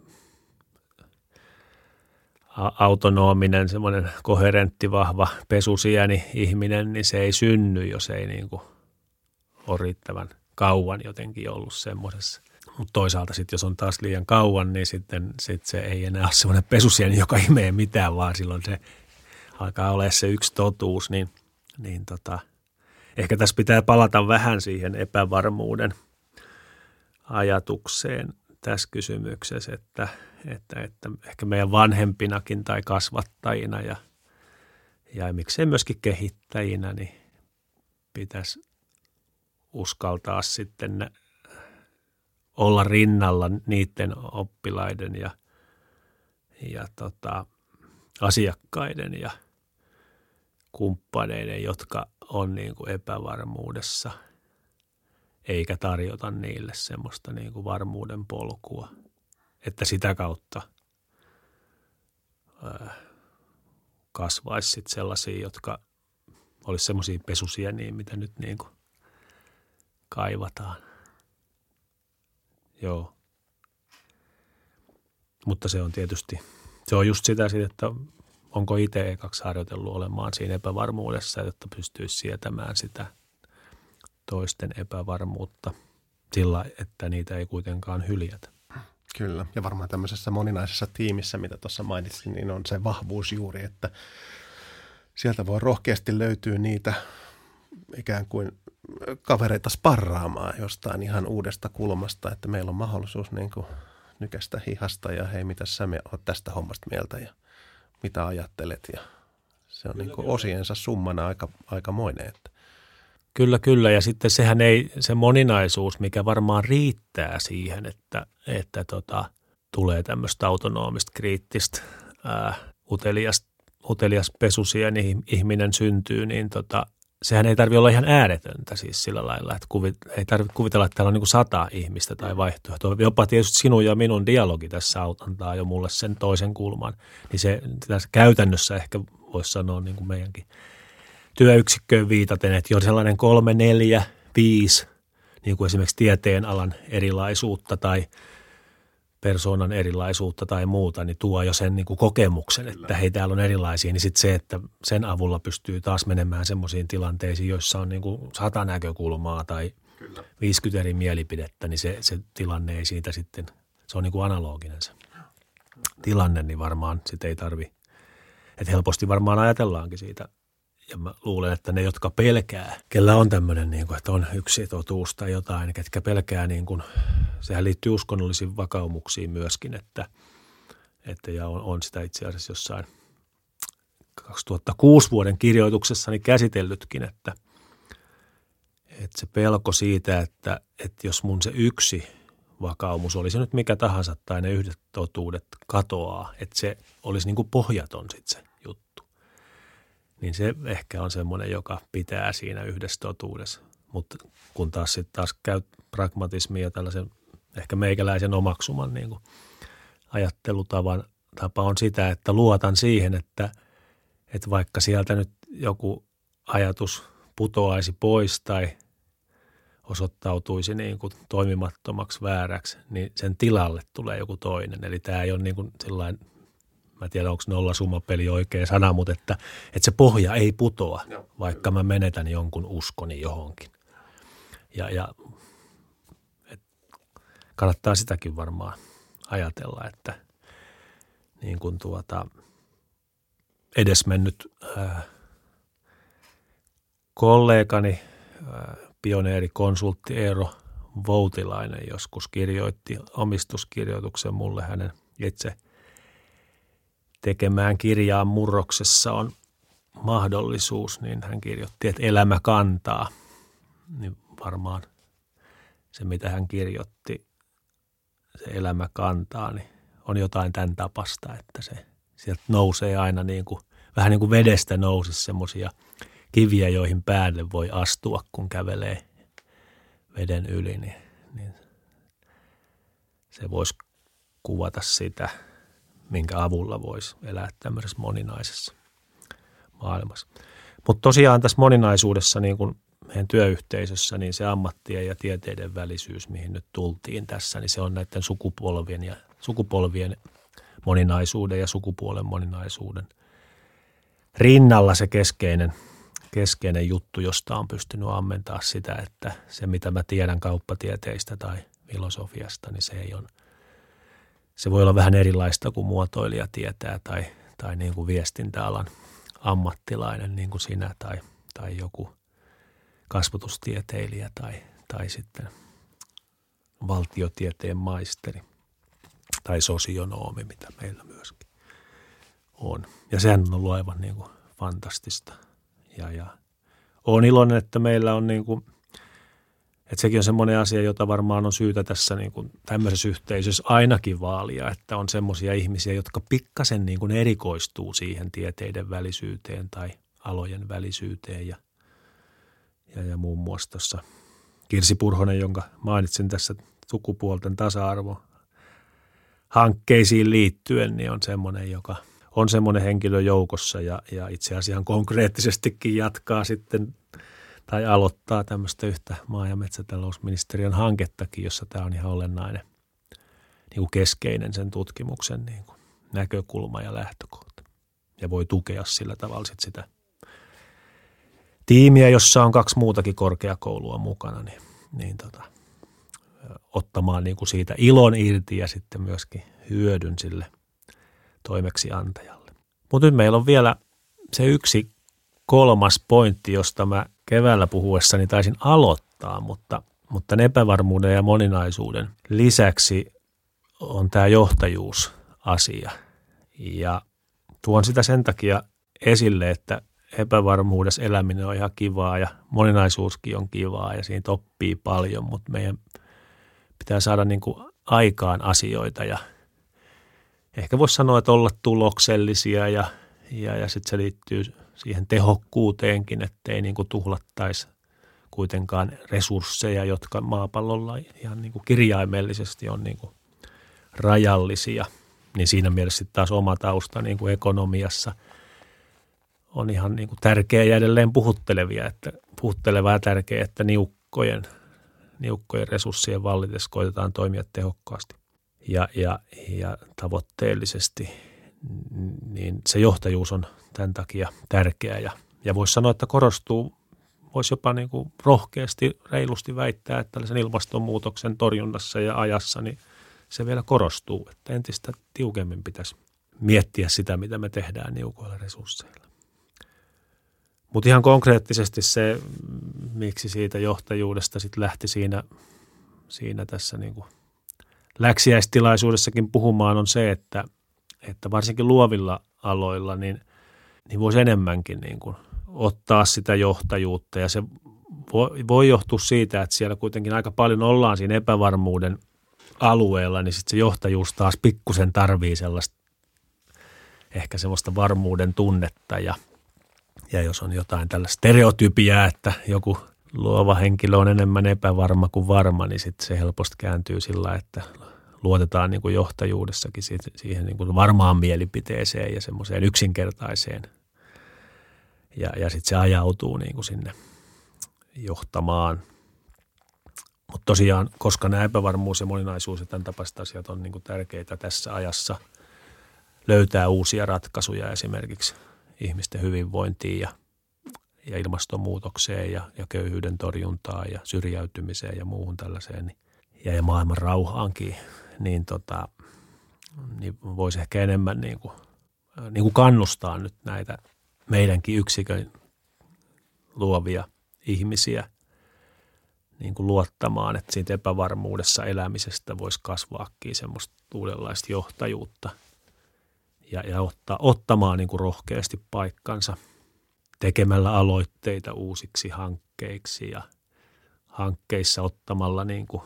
autonominen, semmoinen koherentti, vahva pesusieni ihminen, niin se ei synny, jos ei niin kuin ole riittävän kauan jotenkin ollut semmoisessa mutta toisaalta sitten, jos on taas liian kauan, niin sitten sit se ei enää ole semmoinen pesusieni, joka imee mitään, vaan silloin se alkaa olla se yksi totuus. Niin, niin tota, ehkä tässä pitää palata vähän siihen epävarmuuden ajatukseen tässä kysymyksessä, että, että, että ehkä meidän vanhempinakin tai kasvattajina ja, ja miksei myöskin kehittäjinä, niin pitäisi uskaltaa sitten olla rinnalla niiden oppilaiden ja, ja tota, asiakkaiden ja kumppaneiden, jotka on niin kuin epävarmuudessa, eikä tarjota niille semmoista niin kuin varmuuden polkua, että sitä kautta kasvaisi sit sellaisia, jotka olisi semmoisia pesusia, niin mitä nyt niin kuin kaivataan. Joo. Mutta se on tietysti, se on just sitä, että onko itse ekaksi harjoitellut olemaan siinä epävarmuudessa, jotta pystyisi sietämään sitä toisten epävarmuutta sillä, että niitä ei kuitenkaan hyljätä. Kyllä, ja varmaan tämmöisessä moninaisessa tiimissä, mitä tuossa mainitsin, niin on se vahvuus juuri, että sieltä voi rohkeasti löytyä niitä ikään kuin kavereita sparraamaan jostain ihan uudesta kulmasta, että meillä on mahdollisuus niin kuin nykästä hihasta ja hei, mitä sä oot tästä hommasta mieltä ja mitä ajattelet ja se on kyllä, niin kuin osiensa summana aika, aikamoinen. Että. Kyllä, kyllä. Ja sitten sehän ei, se moninaisuus, mikä varmaan riittää siihen, että, että tota, tulee tämmöistä autonomista, kriittistä, ää, utelias, utelias pesusieni ihminen syntyy, niin tota, sehän ei tarvitse olla ihan ääretöntä siis sillä lailla, että kuvit, ei tarvitse kuvitella, että täällä on niin kuin sata ihmistä tai vaihtoehtoa. Jopa tietysti sinun ja minun dialogi tässä antaa jo mulle sen toisen kulman. Niin se tässä käytännössä ehkä voisi sanoa niin kuin meidänkin työyksikköön viitaten, että jo sellainen kolme, neljä, viisi, niin kuin esimerkiksi tieteen alan erilaisuutta tai – persoonan erilaisuutta tai muuta, niin tuo jo sen niin kuin kokemuksen, Kyllä. että hei täällä on erilaisia, niin sitten se, että sen avulla pystyy taas menemään semmoisiin tilanteisiin, joissa on niin kuin sata näkökulmaa tai Kyllä. 50 eri mielipidettä, niin se, se tilanne ei siitä sitten, se on niin kuin analoginen se tilanne, niin varmaan sitten ei tarvi, että helposti varmaan ajatellaankin siitä ja mä luulen, että ne, jotka pelkää, kellä on tämmöinen, niin kuin, että on yksi totuus tai jotain, niin ketkä pelkää, niin kuin, sehän liittyy uskonnollisiin vakaumuksiin myöskin, että, että ja on, on sitä itse asiassa jossain 2006 vuoden kirjoituksessani käsitellytkin, että, että se pelko siitä, että, että jos mun se yksi vakaumus, oli se nyt mikä tahansa tai ne yhdet totuudet katoaa, että se olisi niin kuin pohjaton sitten se. Niin se ehkä on semmoinen, joka pitää siinä yhdessä totuudessa. Mutta kun taas sitten taas käy pragmatismia ja tällaisen ehkä meikäläisen omaksuman niin kuin ajattelutavan tapa on sitä, että luotan siihen, että, että vaikka sieltä nyt joku ajatus putoaisi pois tai osoittautuisi niin kuin toimimattomaksi, vääräksi, niin sen tilalle tulee joku toinen. Eli tämä ei ole niin kuin mä tiedän onko nollasummapeli oikea sana, mutta että, että se pohja ei putoa, no, vaikka mä menetän jonkun uskoni johonkin. Ja, ja et, kannattaa sitäkin varmaan ajatella, että niin kuin tuota, edesmennyt ää, kollegani ää, pioneerikonsultti Eero Voutilainen joskus kirjoitti omistuskirjoituksen mulle hänen itse tekemään kirjaan murroksessa on mahdollisuus, niin hän kirjoitti, että elämä kantaa. Niin varmaan se, mitä hän kirjoitti, se elämä kantaa, niin on jotain tämän tapasta, että se sieltä nousee aina niin kuin, vähän niin kuin vedestä nousisi semmoisia – kiviä, joihin päälle voi astua, kun kävelee veden yli, niin, niin se voisi kuvata sitä, minkä avulla voisi elää tämmöisessä moninaisessa maailmassa. Mutta tosiaan tässä moninaisuudessa, niin kuin meidän työyhteisössä, niin se ammattien ja tieteiden välisyys, mihin nyt tultiin tässä, niin se on näiden sukupolvien ja sukupolvien moninaisuuden ja sukupuolen moninaisuuden rinnalla se keskeinen – keskeinen juttu, josta on pystynyt ammentaa sitä, että se mitä mä tiedän kauppatieteistä tai filosofiasta, niin se ei ole, se voi olla vähän erilaista kuin muotoilija tietää tai, tai niin kuin viestintäalan ammattilainen niin kuin sinä tai, tai joku kasvatustieteilijä tai, tai sitten valtiotieteen maisteri tai sosionoomi, mitä meillä myöskin on. Ja sehän on ollut aivan niin kuin fantastista – ja, ja olen iloinen, että meillä on niin kuin, että sekin on semmoinen asia, jota varmaan on syytä tässä niin kuin tämmöisessä yhteisössä ainakin vaalia, että on semmoisia ihmisiä, jotka pikkasen niin kuin erikoistuu siihen tieteiden välisyyteen tai alojen välisyyteen ja, ja, ja muun muassa tuossa Kirsi Purhonen, jonka mainitsin tässä sukupuolten tasa-arvo hankkeisiin liittyen, niin on semmoinen, joka – on semmoinen henkilö joukossa ja, ja itse asiassa konkreettisestikin jatkaa sitten tai aloittaa tämmöistä yhtä maa- ja metsätalousministeriön hankettakin, jossa tämä on ihan olennainen niin kuin keskeinen sen tutkimuksen niin kuin näkökulma ja lähtökohta. Ja voi tukea sillä tavalla sit sitä tiimiä, jossa on kaksi muutakin korkeakoulua mukana, niin, niin tota, ottamaan niin kuin siitä ilon irti ja sitten myöskin hyödyn sille – toimeksiantajalle. Mutta nyt meillä on vielä se yksi kolmas pointti, josta mä keväällä puhuessani taisin aloittaa, mutta, mutta epävarmuuden ja moninaisuuden lisäksi on tämä johtajuusasia. Ja tuon sitä sen takia esille, että epävarmuudessa eläminen on ihan kivaa ja moninaisuuskin on kivaa ja siitä oppii paljon, mutta meidän pitää saada niin kuin aikaan asioita ja ehkä voisi sanoa, että olla tuloksellisia ja, ja, ja sitten se liittyy siihen tehokkuuteenkin, ettei niin kuin tuhlattaisi kuitenkaan resursseja, jotka maapallolla ihan niin kuin kirjaimellisesti on niin kuin rajallisia. Niin siinä mielessä taas oma tausta niin kuin ekonomiassa on ihan niin kuin tärkeä ja edelleen puhuttelevia, että puhuttelevaa tärkeää, että niukkojen, niukkojen resurssien vallitessa koitetaan toimia tehokkaasti ja, ja, ja tavoitteellisesti, niin se johtajuus on tämän takia tärkeä. Ja, ja voisi sanoa, että korostuu, voisi jopa niin kuin rohkeasti, reilusti väittää, että tällaisen ilmastonmuutoksen torjunnassa ja ajassa, niin se vielä korostuu, että entistä tiukemmin pitäisi miettiä sitä, mitä me tehdään niukoilla resursseilla. Mutta ihan konkreettisesti se, miksi siitä johtajuudesta sitten lähti siinä, siinä tässä niin kuin läksiäistilaisuudessakin puhumaan on se, että, että varsinkin luovilla aloilla niin, niin voisi enemmänkin niin kuin ottaa sitä johtajuutta. Ja se voi, johtua siitä, että siellä kuitenkin aika paljon ollaan siinä epävarmuuden alueella, niin sitten se johtajuus taas pikkusen tarvii sellaista ehkä semmoista varmuuden tunnetta. Ja, ja jos on jotain tällaista stereotypiaa, että joku luova henkilö on enemmän epävarma kuin varma, niin sitten se helposti kääntyy sillä, että luotetaan niin kuin johtajuudessakin siihen niin kuin varmaan mielipiteeseen ja semmoiseen yksinkertaiseen. Ja, ja sitten se ajautuu niin kuin sinne johtamaan. Mutta tosiaan, koska nämä epävarmuus ja moninaisuus ja tämän tapaiset asiat on niin kuin tärkeitä tässä ajassa – löytää uusia ratkaisuja esimerkiksi ihmisten hyvinvointiin ja, ja ilmastonmuutokseen ja, ja köyhyyden torjuntaan ja syrjäytymiseen ja muuhun tällaiseen niin, ja, ja maailman rauhaankin, niin, tota, niin voisi ehkä enemmän niin kuin, niin kuin kannustaa nyt näitä meidänkin yksikön luovia ihmisiä niin kuin luottamaan, että siitä epävarmuudessa elämisestä voisi kasvaakin semmoista uudenlaista johtajuutta – ja, ja ottaa, ottamaan niin kuin rohkeasti paikkansa tekemällä aloitteita uusiksi hankkeiksi ja hankkeissa ottamalla niin kuin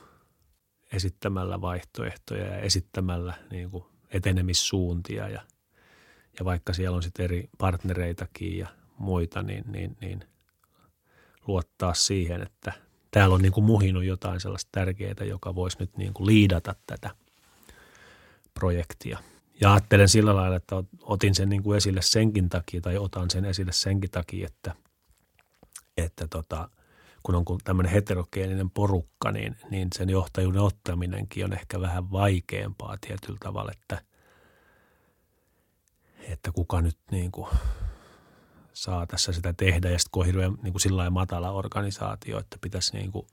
esittämällä vaihtoehtoja ja esittämällä niin kuin etenemissuuntia ja, ja vaikka siellä on sitten eri partnereitakin ja muita, niin, niin, niin luottaa siihen, että täällä on niin kuin muhinut jotain sellaista tärkeää, joka voisi nyt niin kuin liidata tätä projektia – ja ajattelen sillä lailla, että otin sen niin kuin esille senkin takia, tai otan sen esille senkin takia, että, että tota, kun on tämmöinen heterogeeninen porukka, niin, niin sen johtajuuden ottaminenkin on ehkä vähän vaikeampaa tietyllä tavalla, että, että kuka nyt niin kuin saa tässä sitä tehdä. Ja sitten kun on hirveän niin kuin sillä matala organisaatio, että pitäisi niin kuin,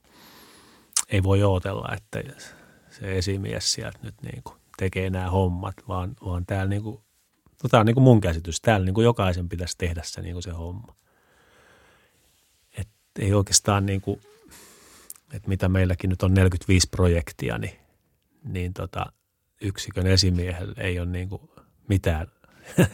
ei voi ootella, että se esimies sieltä nyt niin kuin tekee nämä hommat, vaan, vaan täällä niin kuin, no tämä on niin kuin mun käsitys, täällä niin kuin jokaisen pitäisi tehdä se, niin kuin se homma. Ei oikeastaan niin kuin, että mitä meilläkin nyt on 45 projektia, niin, niin tota, yksikön esimiehellä ei ole niin kuin mitään,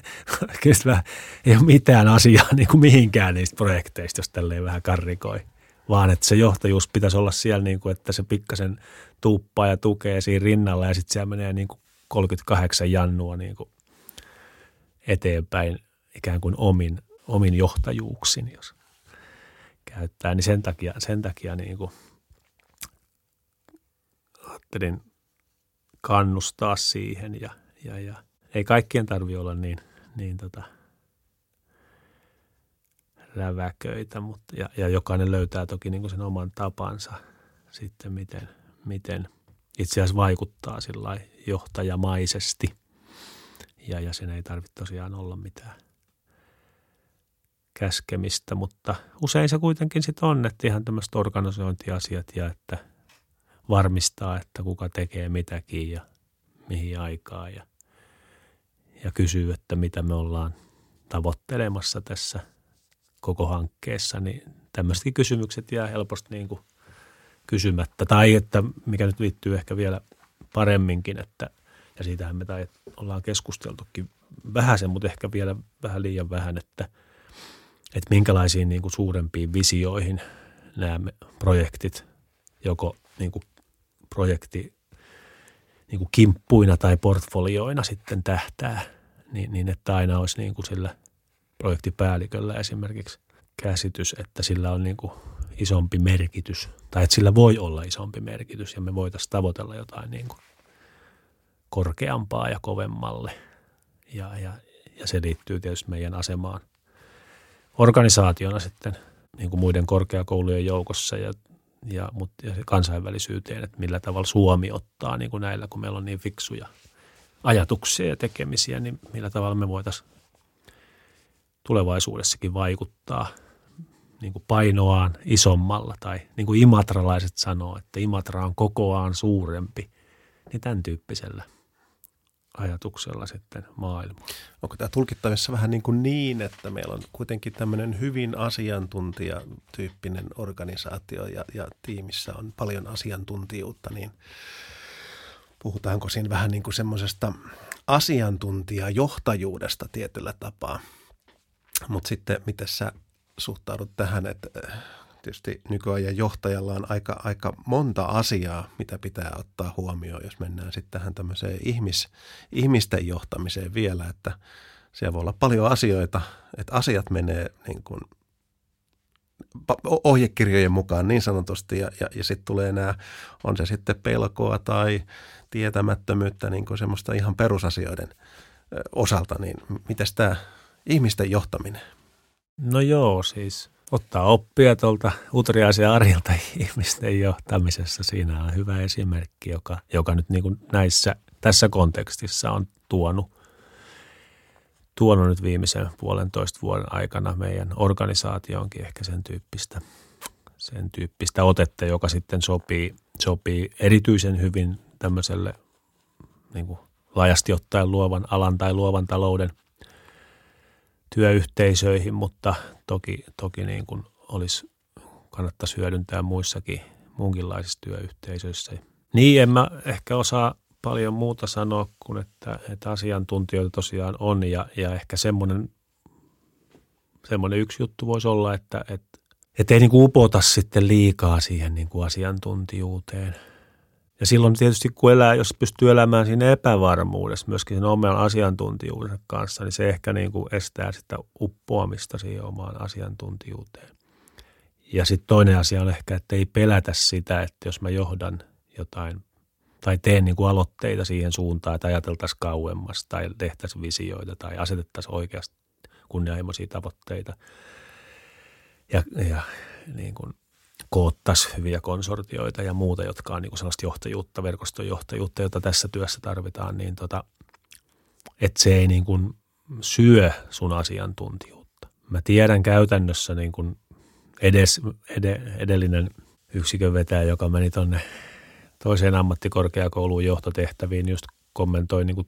ei ole mitään asiaa niin kuin mihinkään niistä projekteista, jos tälleen vähän karrikoi. Vaan että se johtajuus pitäisi olla siellä, niin kuin, että se pikkasen tuuppaa ja tukee siinä rinnalla ja sitten siellä menee niin kuin 38 jannua niin kuin eteenpäin ikään kuin omin, omin johtajuuksin, jos käyttää. Niin sen takia, sen takia niin kuin ajattelin kannustaa siihen ja, ja, ja ei kaikkien tarvi olla niin, niin tota – räväköitä, mutta, ja, ja jokainen löytää toki niin kuin sen oman tapansa sitten, miten, miten itse asiassa vaikuttaa johtajamaisesti. Ja, ja sen ei tarvitse tosiaan olla mitään käskemistä, mutta usein se kuitenkin sitten on, että ihan tämmöiset organisointiasiat ja että varmistaa, että kuka tekee mitäkin ja mihin aikaa ja, ja kysyy, että mitä me ollaan tavoittelemassa tässä – koko hankkeessa, niin tämmöisetkin kysymykset jää helposti niin kuin kysymättä. Tai että mikä nyt liittyy ehkä vielä paremminkin, että ja siitähän me tai ollaan keskusteltukin vähäsen, mutta ehkä vielä vähän liian vähän, että, että minkälaisiin niin kuin suurempiin visioihin nämä projektit, joko niin kuin projekti niin kuin kimppuina tai portfolioina sitten tähtää, niin, niin että aina olisi niin kuin sillä – projektipäälliköllä esimerkiksi käsitys, että sillä on niin kuin isompi merkitys tai että sillä voi olla isompi merkitys ja me voitaisiin tavoitella jotain niin kuin korkeampaa ja kovemmalle. Ja, ja, ja se liittyy tietysti meidän asemaan organisaationa sitten niin kuin muiden korkeakoulujen joukossa ja, ja, mutta, ja kansainvälisyyteen, että millä tavalla Suomi ottaa niin kuin näillä, kun meillä on niin fiksuja ajatuksia ja tekemisiä, niin millä tavalla me voitaisiin tulevaisuudessakin vaikuttaa niin kuin painoaan isommalla tai niin kuin imatralaiset sanoo, että Imatra on kokoaan suurempi, niin tämän tyyppisellä ajatuksella sitten maailmaa. Onko tämä tulkittavissa vähän niin, kuin niin, että meillä on kuitenkin tämmöinen hyvin asiantuntijatyyppinen organisaatio ja, ja tiimissä on paljon asiantuntijuutta, niin puhutaanko siinä vähän niin kuin semmoisesta asiantuntijajohtajuudesta tietyllä tapaa. Mutta sitten miten sä suhtaudut tähän, että tietysti nykyajan johtajalla on aika, aika monta asiaa, mitä pitää ottaa huomioon, jos mennään sitten tähän tämmöiseen ihmis, ihmisten johtamiseen vielä, että siellä voi olla paljon asioita, että asiat menee niin kuin ohjekirjojen mukaan niin sanotusti ja, ja, ja sitten tulee nämä, on se sitten pelkoa tai tietämättömyyttä niin kuin semmoista ihan perusasioiden osalta, niin miten tämä ihmisten johtaminen? No joo, siis ottaa oppia tuolta utriaisen arjelta ihmisten johtamisessa. Siinä on hyvä esimerkki, joka, joka nyt niin kuin näissä, tässä kontekstissa on tuonut, tuonut nyt viimeisen puolentoista vuoden aikana meidän organisaatioonkin ehkä sen tyyppistä, sen tyyppistä otetta, joka sitten sopii, sopii erityisen hyvin tämmöiselle niin kuin laajasti ottaen luovan alan tai luovan talouden – työyhteisöihin, mutta toki, toki niin kuin olisi, kannattaisi hyödyntää muissakin muunkinlaisissa työyhteisöissä. Niin, en mä ehkä osaa paljon muuta sanoa kuin, että, että asiantuntijoita tosiaan on ja, ja ehkä semmoinen, semmoinen yksi juttu voisi olla, että, että, että ei niin kuin upota sitten liikaa siihen niin kuin asiantuntijuuteen – ja silloin tietysti kun elää, jos pystyy elämään siinä epävarmuudessa myöskin sen oman asiantuntijuuden kanssa, niin se ehkä niin kuin estää sitä uppoamista siihen omaan asiantuntijuuteen. Ja sitten toinen asia on ehkä, että ei pelätä sitä, että jos mä johdan jotain tai teen niin kuin aloitteita siihen suuntaan, että ajateltaisiin kauemmas tai tehtäisiin visioita tai asetettaisiin oikeasti kunnianhimoisia tavoitteita. Ja, ja niin kuin koottaisi hyviä konsortioita ja muuta, jotka on niin kuin sellaista johtajuutta, verkostojohtajuutta, jota tässä työssä tarvitaan, niin tota, että se ei niin kuin syö sun asiantuntijuutta. Mä tiedän käytännössä niin kuin edes, ed, edellinen yksikön vetäjä, joka meni tuonne toiseen ammattikorkeakouluun johtotehtäviin, just kommentoi, niin kuin,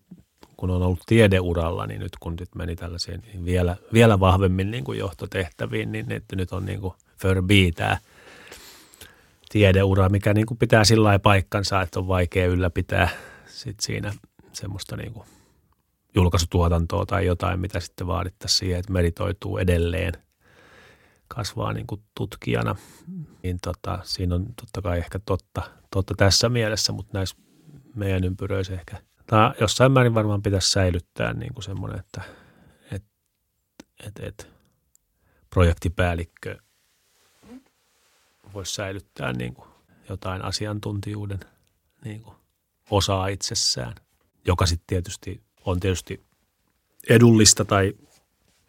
kun on ollut tiedeuralla, niin nyt kun nyt meni tällaisiin niin vielä, vielä vahvemmin niin kuin johtotehtäviin, niin että nyt on niin kuin Furby tämä tiedeura, mikä niin kuin pitää sillä paikkansa, että on vaikea ylläpitää sit siinä semmoista niin kuin julkaisutuotantoa tai jotain, mitä sitten vaadittaisiin siihen, että meritoituu edelleen, kasvaa niin kuin tutkijana. Niin tota, siinä on totta kai ehkä totta, totta tässä mielessä, mutta näissä meidän ympyröissä ehkä, tai jossain määrin varmaan pitäisi säilyttää niin kuin semmoinen, että et, et, et, projektipäällikkö – voisi säilyttää niin kuin jotain asiantuntijuuden niin kuin osaa itsessään, joka sitten tietysti on tietysti edullista tai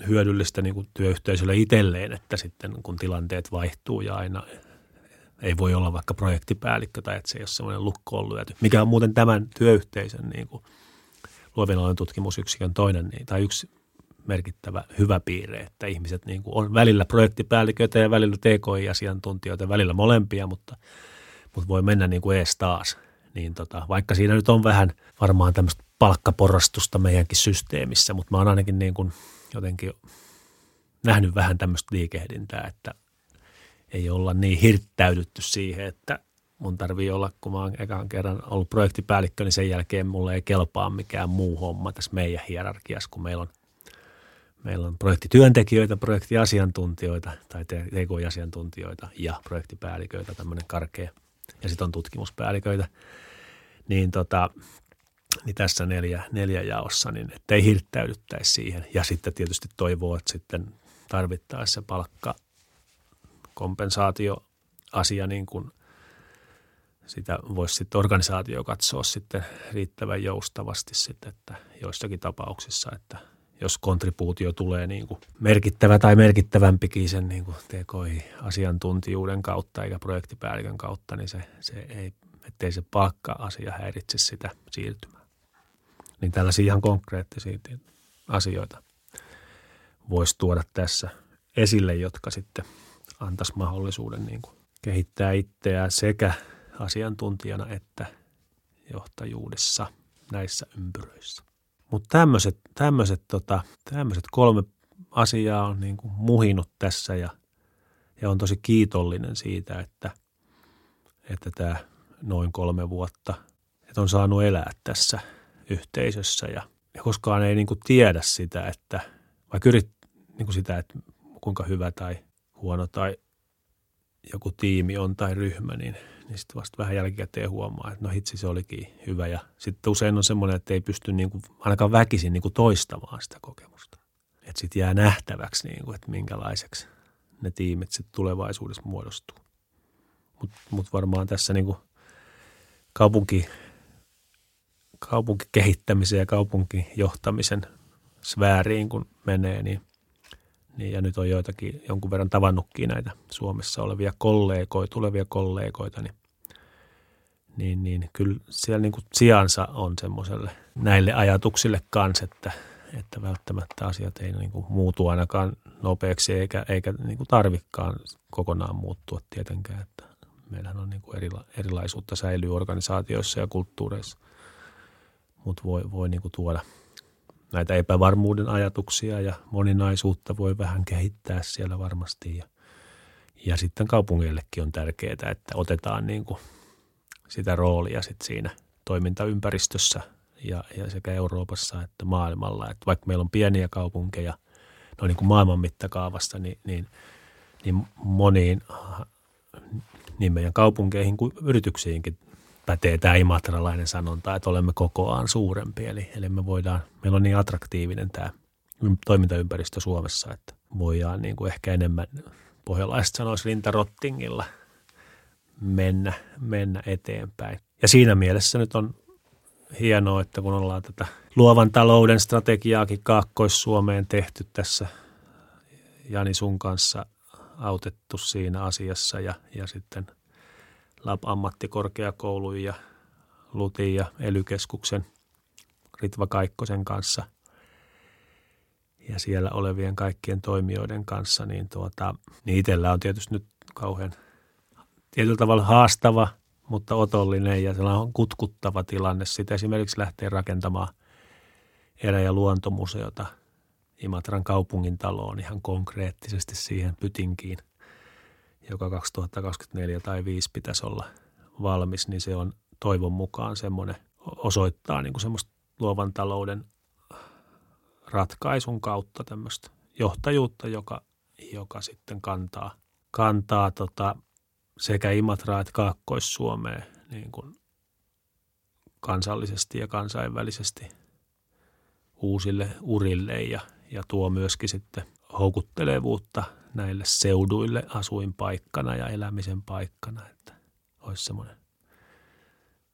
hyödyllistä niin kuin työyhteisölle itselleen, että sitten kun tilanteet vaihtuu ja aina ei voi olla vaikka projektipäällikkö tai että se ei ole semmoinen lukkoon lyöty. Mikä on muuten tämän työyhteisön niin kuin luovien tutkimusyksikön toinen niin, tai yksi merkittävä hyvä piirre, että ihmiset niin kuin on välillä projektipäälliköitä ja välillä TKI-asiantuntijoita, välillä molempia, mutta, mutta voi mennä niin kuin ees taas. Niin tota, vaikka siinä nyt on vähän varmaan tämmöistä palkkaporrastusta meidänkin systeemissä, mutta mä oon ainakin niin kuin jotenkin nähnyt vähän tämmöistä liikehdintää, että ei olla niin hirttäydytty siihen, että mun tarvii olla, kun mä oon ekan kerran ollut projektipäällikkö, niin sen jälkeen mulle ei kelpaa mikään muu homma tässä meidän hierarkiassa, kun meillä on – Meillä on projektityöntekijöitä, projektiasiantuntijoita tai TK-asiantuntijoita ja projektipäälliköitä, tämmöinen karkea. Ja sitten on tutkimuspäälliköitä. Niin, tota, niin tässä neljä, neljä jaossa, niin ettei hirttäydyttäisi siihen. Ja sitten tietysti toivoo, että sitten tarvittaessa palkka kompensaatio asia niin kuin sitä voisi sitten organisaatio katsoa sitten riittävän joustavasti sitten, että joissakin tapauksissa, että – jos kontribuutio tulee niin kuin merkittävä tai merkittävämpikin sen niin kuin TKI-asiantuntijuuden kautta eikä projektipäällikön kautta, niin se, se ei, ettei se palkka-asia häiritse sitä siirtymää. Niin tällaisia ihan konkreettisia asioita voisi tuoda tässä esille, jotka sitten antaisi mahdollisuuden niin kuin kehittää itseään sekä asiantuntijana että johtajuudessa näissä ympyröissä. Mutta tämmöiset, tämmöiset, tota, tämmöiset kolme asiaa on niin kuin muhinut tässä ja, ja on tosi kiitollinen siitä, että, että tämä noin kolme vuotta, että on saanut elää tässä yhteisössä. Ja, ja koskaan ei niin kuin tiedä sitä, että vaikka yrit, niin kuin sitä, että kuinka hyvä tai huono tai joku tiimi on tai ryhmä, niin, niin sitten vasta vähän jälkikäteen huomaa, että no hitsi se olikin hyvä. Ja sitten usein on semmoinen, että ei pysty niin kuin, ainakaan väkisin niin kuin toistamaan sitä kokemusta. Että sitten jää nähtäväksi, niin kuin, että minkälaiseksi ne tiimit sitten tulevaisuudessa muodostuu. Mutta mut varmaan tässä niin kuin kaupunki, kaupunkikehittämisen ja kaupunkijohtamisen sfääriin kun menee, niin niin, ja nyt on joitakin jonkun verran tavannutkin näitä Suomessa olevia kollegoita, tulevia kollegoita, niin, niin, niin kyllä siellä niin kuin sijansa on semmoiselle näille ajatuksille kanssa, että, että välttämättä asiat ei niin kuin muutu ainakaan nopeaksi eikä, eikä niin kuin tarvikkaan kokonaan muuttua tietenkään, että meillähän on niin kuin erila, erilaisuutta säilyy organisaatioissa ja kulttuureissa, mutta voi, voi niin kuin tuoda – näitä epävarmuuden ajatuksia ja moninaisuutta voi vähän kehittää siellä varmasti. Ja, ja sitten kaupungeillekin on tärkeää, että otetaan niin kuin sitä roolia sit siinä toimintaympäristössä ja, ja sekä Euroopassa että maailmalla. Että vaikka meillä on pieniä kaupunkeja, no niin kuin maailman mittakaavassa, niin, niin, niin moniin niin meidän kaupunkeihin kuin yrityksiinkin pätee tämä imatralainen sanonta, että olemme kokoaan suurempi. Eli, eli me voidaan, meillä on niin attraktiivinen tämä toimintaympäristö Suomessa, että voidaan niin kuin ehkä enemmän, pohjalaiset sanoisi rintarottingilla, mennä, mennä eteenpäin. Ja siinä mielessä nyt on hienoa, että kun ollaan tätä luovan talouden strategiaakin Kaakkois-Suomeen tehty tässä Jani sun kanssa autettu siinä asiassa ja, ja sitten – Lab-ammattikorkeakoulun ja Lutin ja elykeskuksen Ritva Kaikkosen kanssa ja siellä olevien kaikkien toimijoiden kanssa, niin, tuota, niin itsellä on tietysti nyt kauhean tietyllä tavalla haastava, mutta otollinen ja sellainen on kutkuttava tilanne. Sitten esimerkiksi lähtee rakentamaan erä- ja luontomuseota Imatran kaupungin taloon ihan konkreettisesti siihen pytinkiin – joka 2024 tai 2025 pitäisi olla valmis, niin se on toivon mukaan semmoinen, osoittaa niin kuin semmoista luovan talouden ratkaisun kautta tämmöistä johtajuutta, joka, joka sitten kantaa, kantaa tota sekä Imatraa että Kaakkois-Suomeen niin kuin kansallisesti ja kansainvälisesti uusille urille ja, ja tuo myöskin sitten houkuttelevuutta – näille seuduille asuinpaikkana ja elämisen paikkana, että olisi semmoinen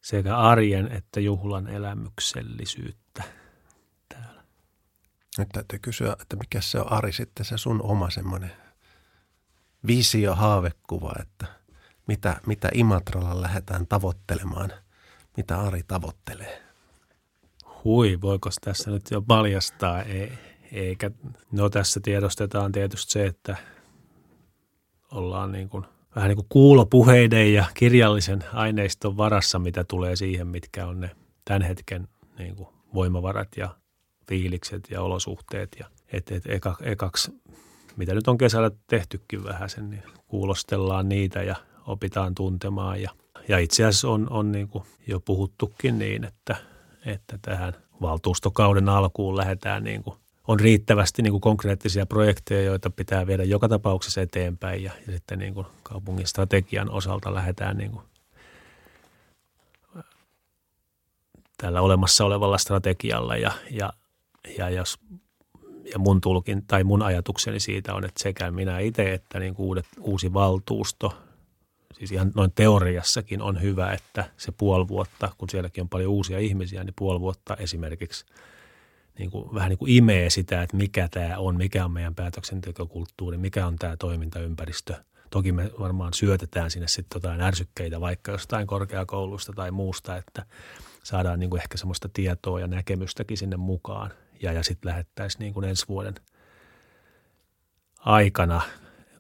sekä arjen että juhlan elämyksellisyyttä täällä. Nyt täytyy kysyä, että mikä se on Ari sitten se sun oma semmoinen visio, haavekuva, että mitä, mitä Imatralla lähdetään tavoittelemaan, mitä Ari tavoittelee? Hui, voiko tässä nyt jo paljastaa? Ei, eikä, no tässä tiedostetaan tietysti se, että ollaan niin kuin, vähän niin kuin kuulopuheiden ja kirjallisen aineiston varassa, mitä tulee siihen, mitkä on ne tämän hetken niin kuin voimavarat ja fiilikset ja olosuhteet. Ja et, et, eka, ekaksi, mitä nyt on kesällä tehtykin vähän sen, niin kuulostellaan niitä ja opitaan tuntemaan. Ja, ja itse asiassa on, on niin kuin jo puhuttukin niin, että, että tähän valtuustokauden alkuun lähdetään niin kuin on riittävästi niin kuin konkreettisia projekteja, joita pitää viedä joka tapauksessa eteenpäin ja, ja sitten niin kuin kaupungin strategian osalta lähdetään niin kuin tällä olemassa olevalla strategialla ja, ja, ja jos ja mun tulkin tai mun ajatukseni siitä on, että sekä minä itse että niin kuin uudet, uusi valtuusto, siis ihan noin teoriassakin on hyvä, että se puoli vuotta, kun sielläkin on paljon uusia ihmisiä, niin puoli vuotta esimerkiksi – niin kuin, vähän niin kuin imee sitä, että mikä tämä on, mikä on meidän päätöksentekokulttuuri, mikä on tämä toimintaympäristö. Toki me varmaan syötetään sinne sitten jotain ärsykkeitä vaikka jostain korkeakoulusta tai muusta, että saadaan niin kuin ehkä semmoista tietoa ja näkemystäkin sinne mukaan. Ja, ja sitten lähettäisiin niin kuin ensi vuoden aikana,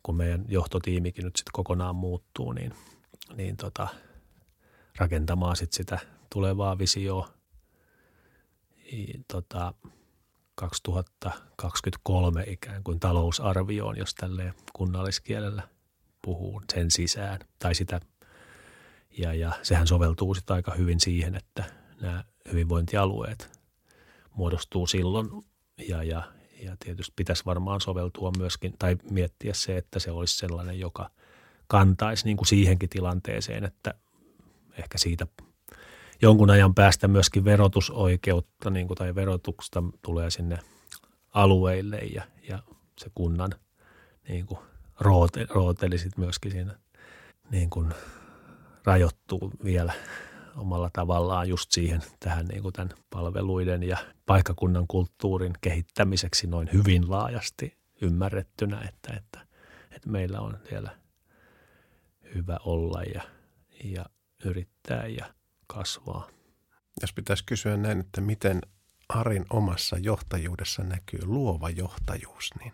kun meidän johtotiimikin nyt sitten kokonaan muuttuu, niin, niin tota, rakentamaan sitten sitä tulevaa visioa tota, 2023 ikään kuin talousarvioon, jos tälleen kunnalliskielellä puhuu sen sisään tai sitä. Ja, ja sehän soveltuu sitten aika hyvin siihen, että nämä hyvinvointialueet muodostuu silloin ja, ja, ja tietysti pitäisi varmaan soveltua myöskin tai miettiä se, että se olisi sellainen, joka kantaisi niin kuin siihenkin tilanteeseen, että ehkä siitä jonkun ajan päästä myöskin verotusoikeutta niin kuin, tai verotuksesta tulee sinne alueille ja, ja se kunnan niin kuin roote, rooteli sitten myöskin siinä niin kuin rajoittuu vielä omalla tavallaan just siihen tähän niin kuin tämän palveluiden ja paikkakunnan kulttuurin kehittämiseksi noin hyvin laajasti ymmärrettynä, että, että, että meillä on siellä hyvä olla ja, ja yrittää ja kasvaa. Jos pitäisi kysyä näin, että miten Arin omassa johtajuudessa näkyy luova johtajuus, niin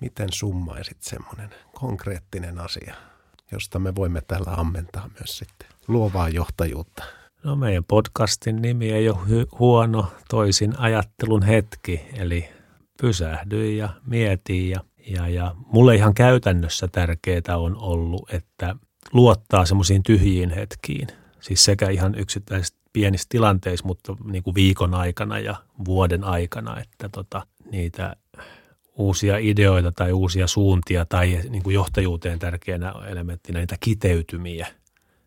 miten summaisit semmoinen konkreettinen asia, josta me voimme täällä ammentaa myös sitten luovaa johtajuutta? No meidän podcastin nimi ei ole hy- huono toisin ajattelun hetki, eli pysähdyin ja mietin ja, ja, ja mulle ihan käytännössä tärkeää on ollut, että luottaa semmoisiin tyhjiin hetkiin – Siis sekä ihan yksittäisissä pienissä tilanteissa, mutta niin kuin viikon aikana ja vuoden aikana, että tota, niitä uusia ideoita tai uusia suuntia tai niin kuin johtajuuteen tärkeänä elementtinä niitä kiteytymiä,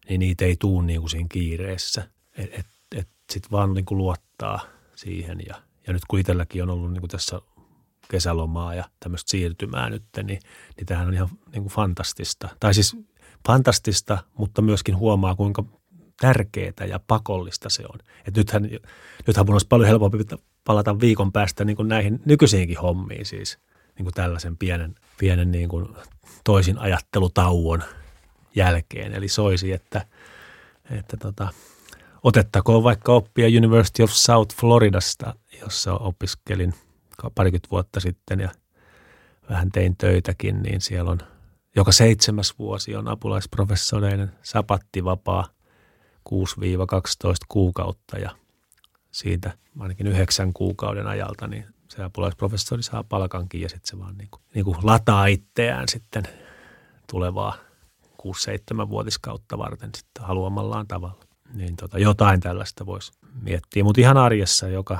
niin niitä ei tule niin kuin siinä kiireessä. Että et, et sitten vaan niin kuin luottaa siihen ja, ja nyt kun itselläkin on ollut niin kuin tässä kesälomaa ja tämmöistä siirtymää nyt, niin, niin tämähän on ihan niin kuin fantastista. Tai siis fantastista, mutta myöskin huomaa, kuinka tärkeää ja pakollista se on. Et nythän, nythän mun olisi paljon helpompi palata viikon päästä niin kuin näihin nykyisiinkin hommiin siis niin kuin tällaisen pienen, pienen niin kuin toisin ajattelutauon jälkeen. Eli soisi, että, että tota, otettakoon vaikka oppia University of South Floridasta, jossa opiskelin parikymmentä vuotta sitten ja vähän tein töitäkin, niin siellä on joka seitsemäs vuosi on apulaisprofessoreiden sapattivapaa 6-12 kuukautta ja siitä ainakin yhdeksän kuukauden ajalta, niin se apulaisprofessori saa palkankin ja sitten se vaan niin kuin, niin kuin lataa itseään sitten tulevaa 6-7 vuotiskautta varten sitten haluamallaan tavalla. Niin tota, jotain tällaista voisi miettiä, mutta ihan arjessa, joka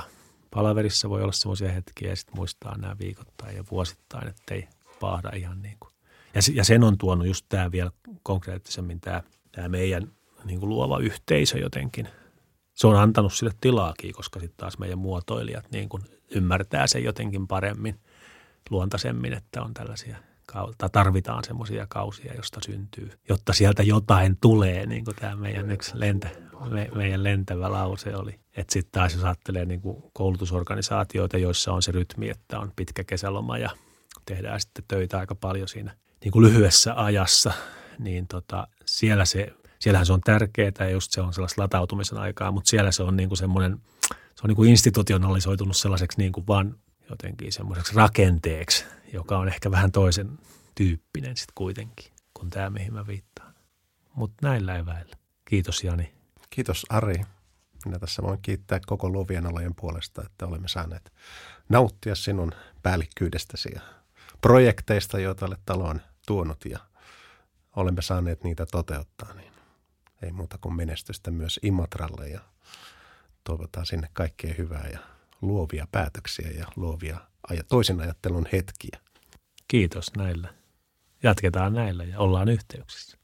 palaverissa voi olla sellaisia hetkiä ja sitten muistaa nämä viikoittain ja vuosittain, ettei paahda ihan niin kuin. Ja, ja sen on tuonut just tämä vielä konkreettisemmin tämä, tämä meidän niin kuin luova yhteisö jotenkin. Se on antanut sille tilaakin, koska sitten taas meidän muotoilijat niin kuin ymmärtää sen jotenkin paremmin, luontaisemmin, että on tällaisia tai tarvitaan semmoisia kausia, josta syntyy, jotta sieltä jotain tulee, niin kuin tämä meidän yksi lentä, me, meidän lentävä lause oli. Että sitten taas jos ajattelee niin kuin koulutusorganisaatioita, joissa on se rytmi, että on pitkä kesäloma ja tehdään sitten töitä aika paljon siinä niin kuin lyhyessä ajassa, niin tota, siellä se siellähän se on tärkeää ja just se on sellaista latautumisen aikaa, mutta siellä se on niin kuin semmoinen, se on niin kuin institutionalisoitunut sellaiseksi niin kuin vaan jotenkin semmoiseksi rakenteeksi, joka on ehkä vähän toisen tyyppinen sitten kuitenkin kuin tämä, mihin mä viittaan. Mutta näillä eväillä. Kiitos Jani. Kiitos Ari. Minä tässä voin kiittää koko luovien alojen puolesta, että olemme saaneet nauttia sinun päällikkyydestäsi ja projekteista, joita olet taloon tuonut ja olemme saaneet niitä toteuttaa. Niin ei muuta kuin menestystä myös Imatralle ja toivotaan sinne kaikkea hyvää ja luovia päätöksiä ja luovia toisen ajattelun hetkiä. Kiitos näillä. Jatketaan näillä ja ollaan yhteyksissä.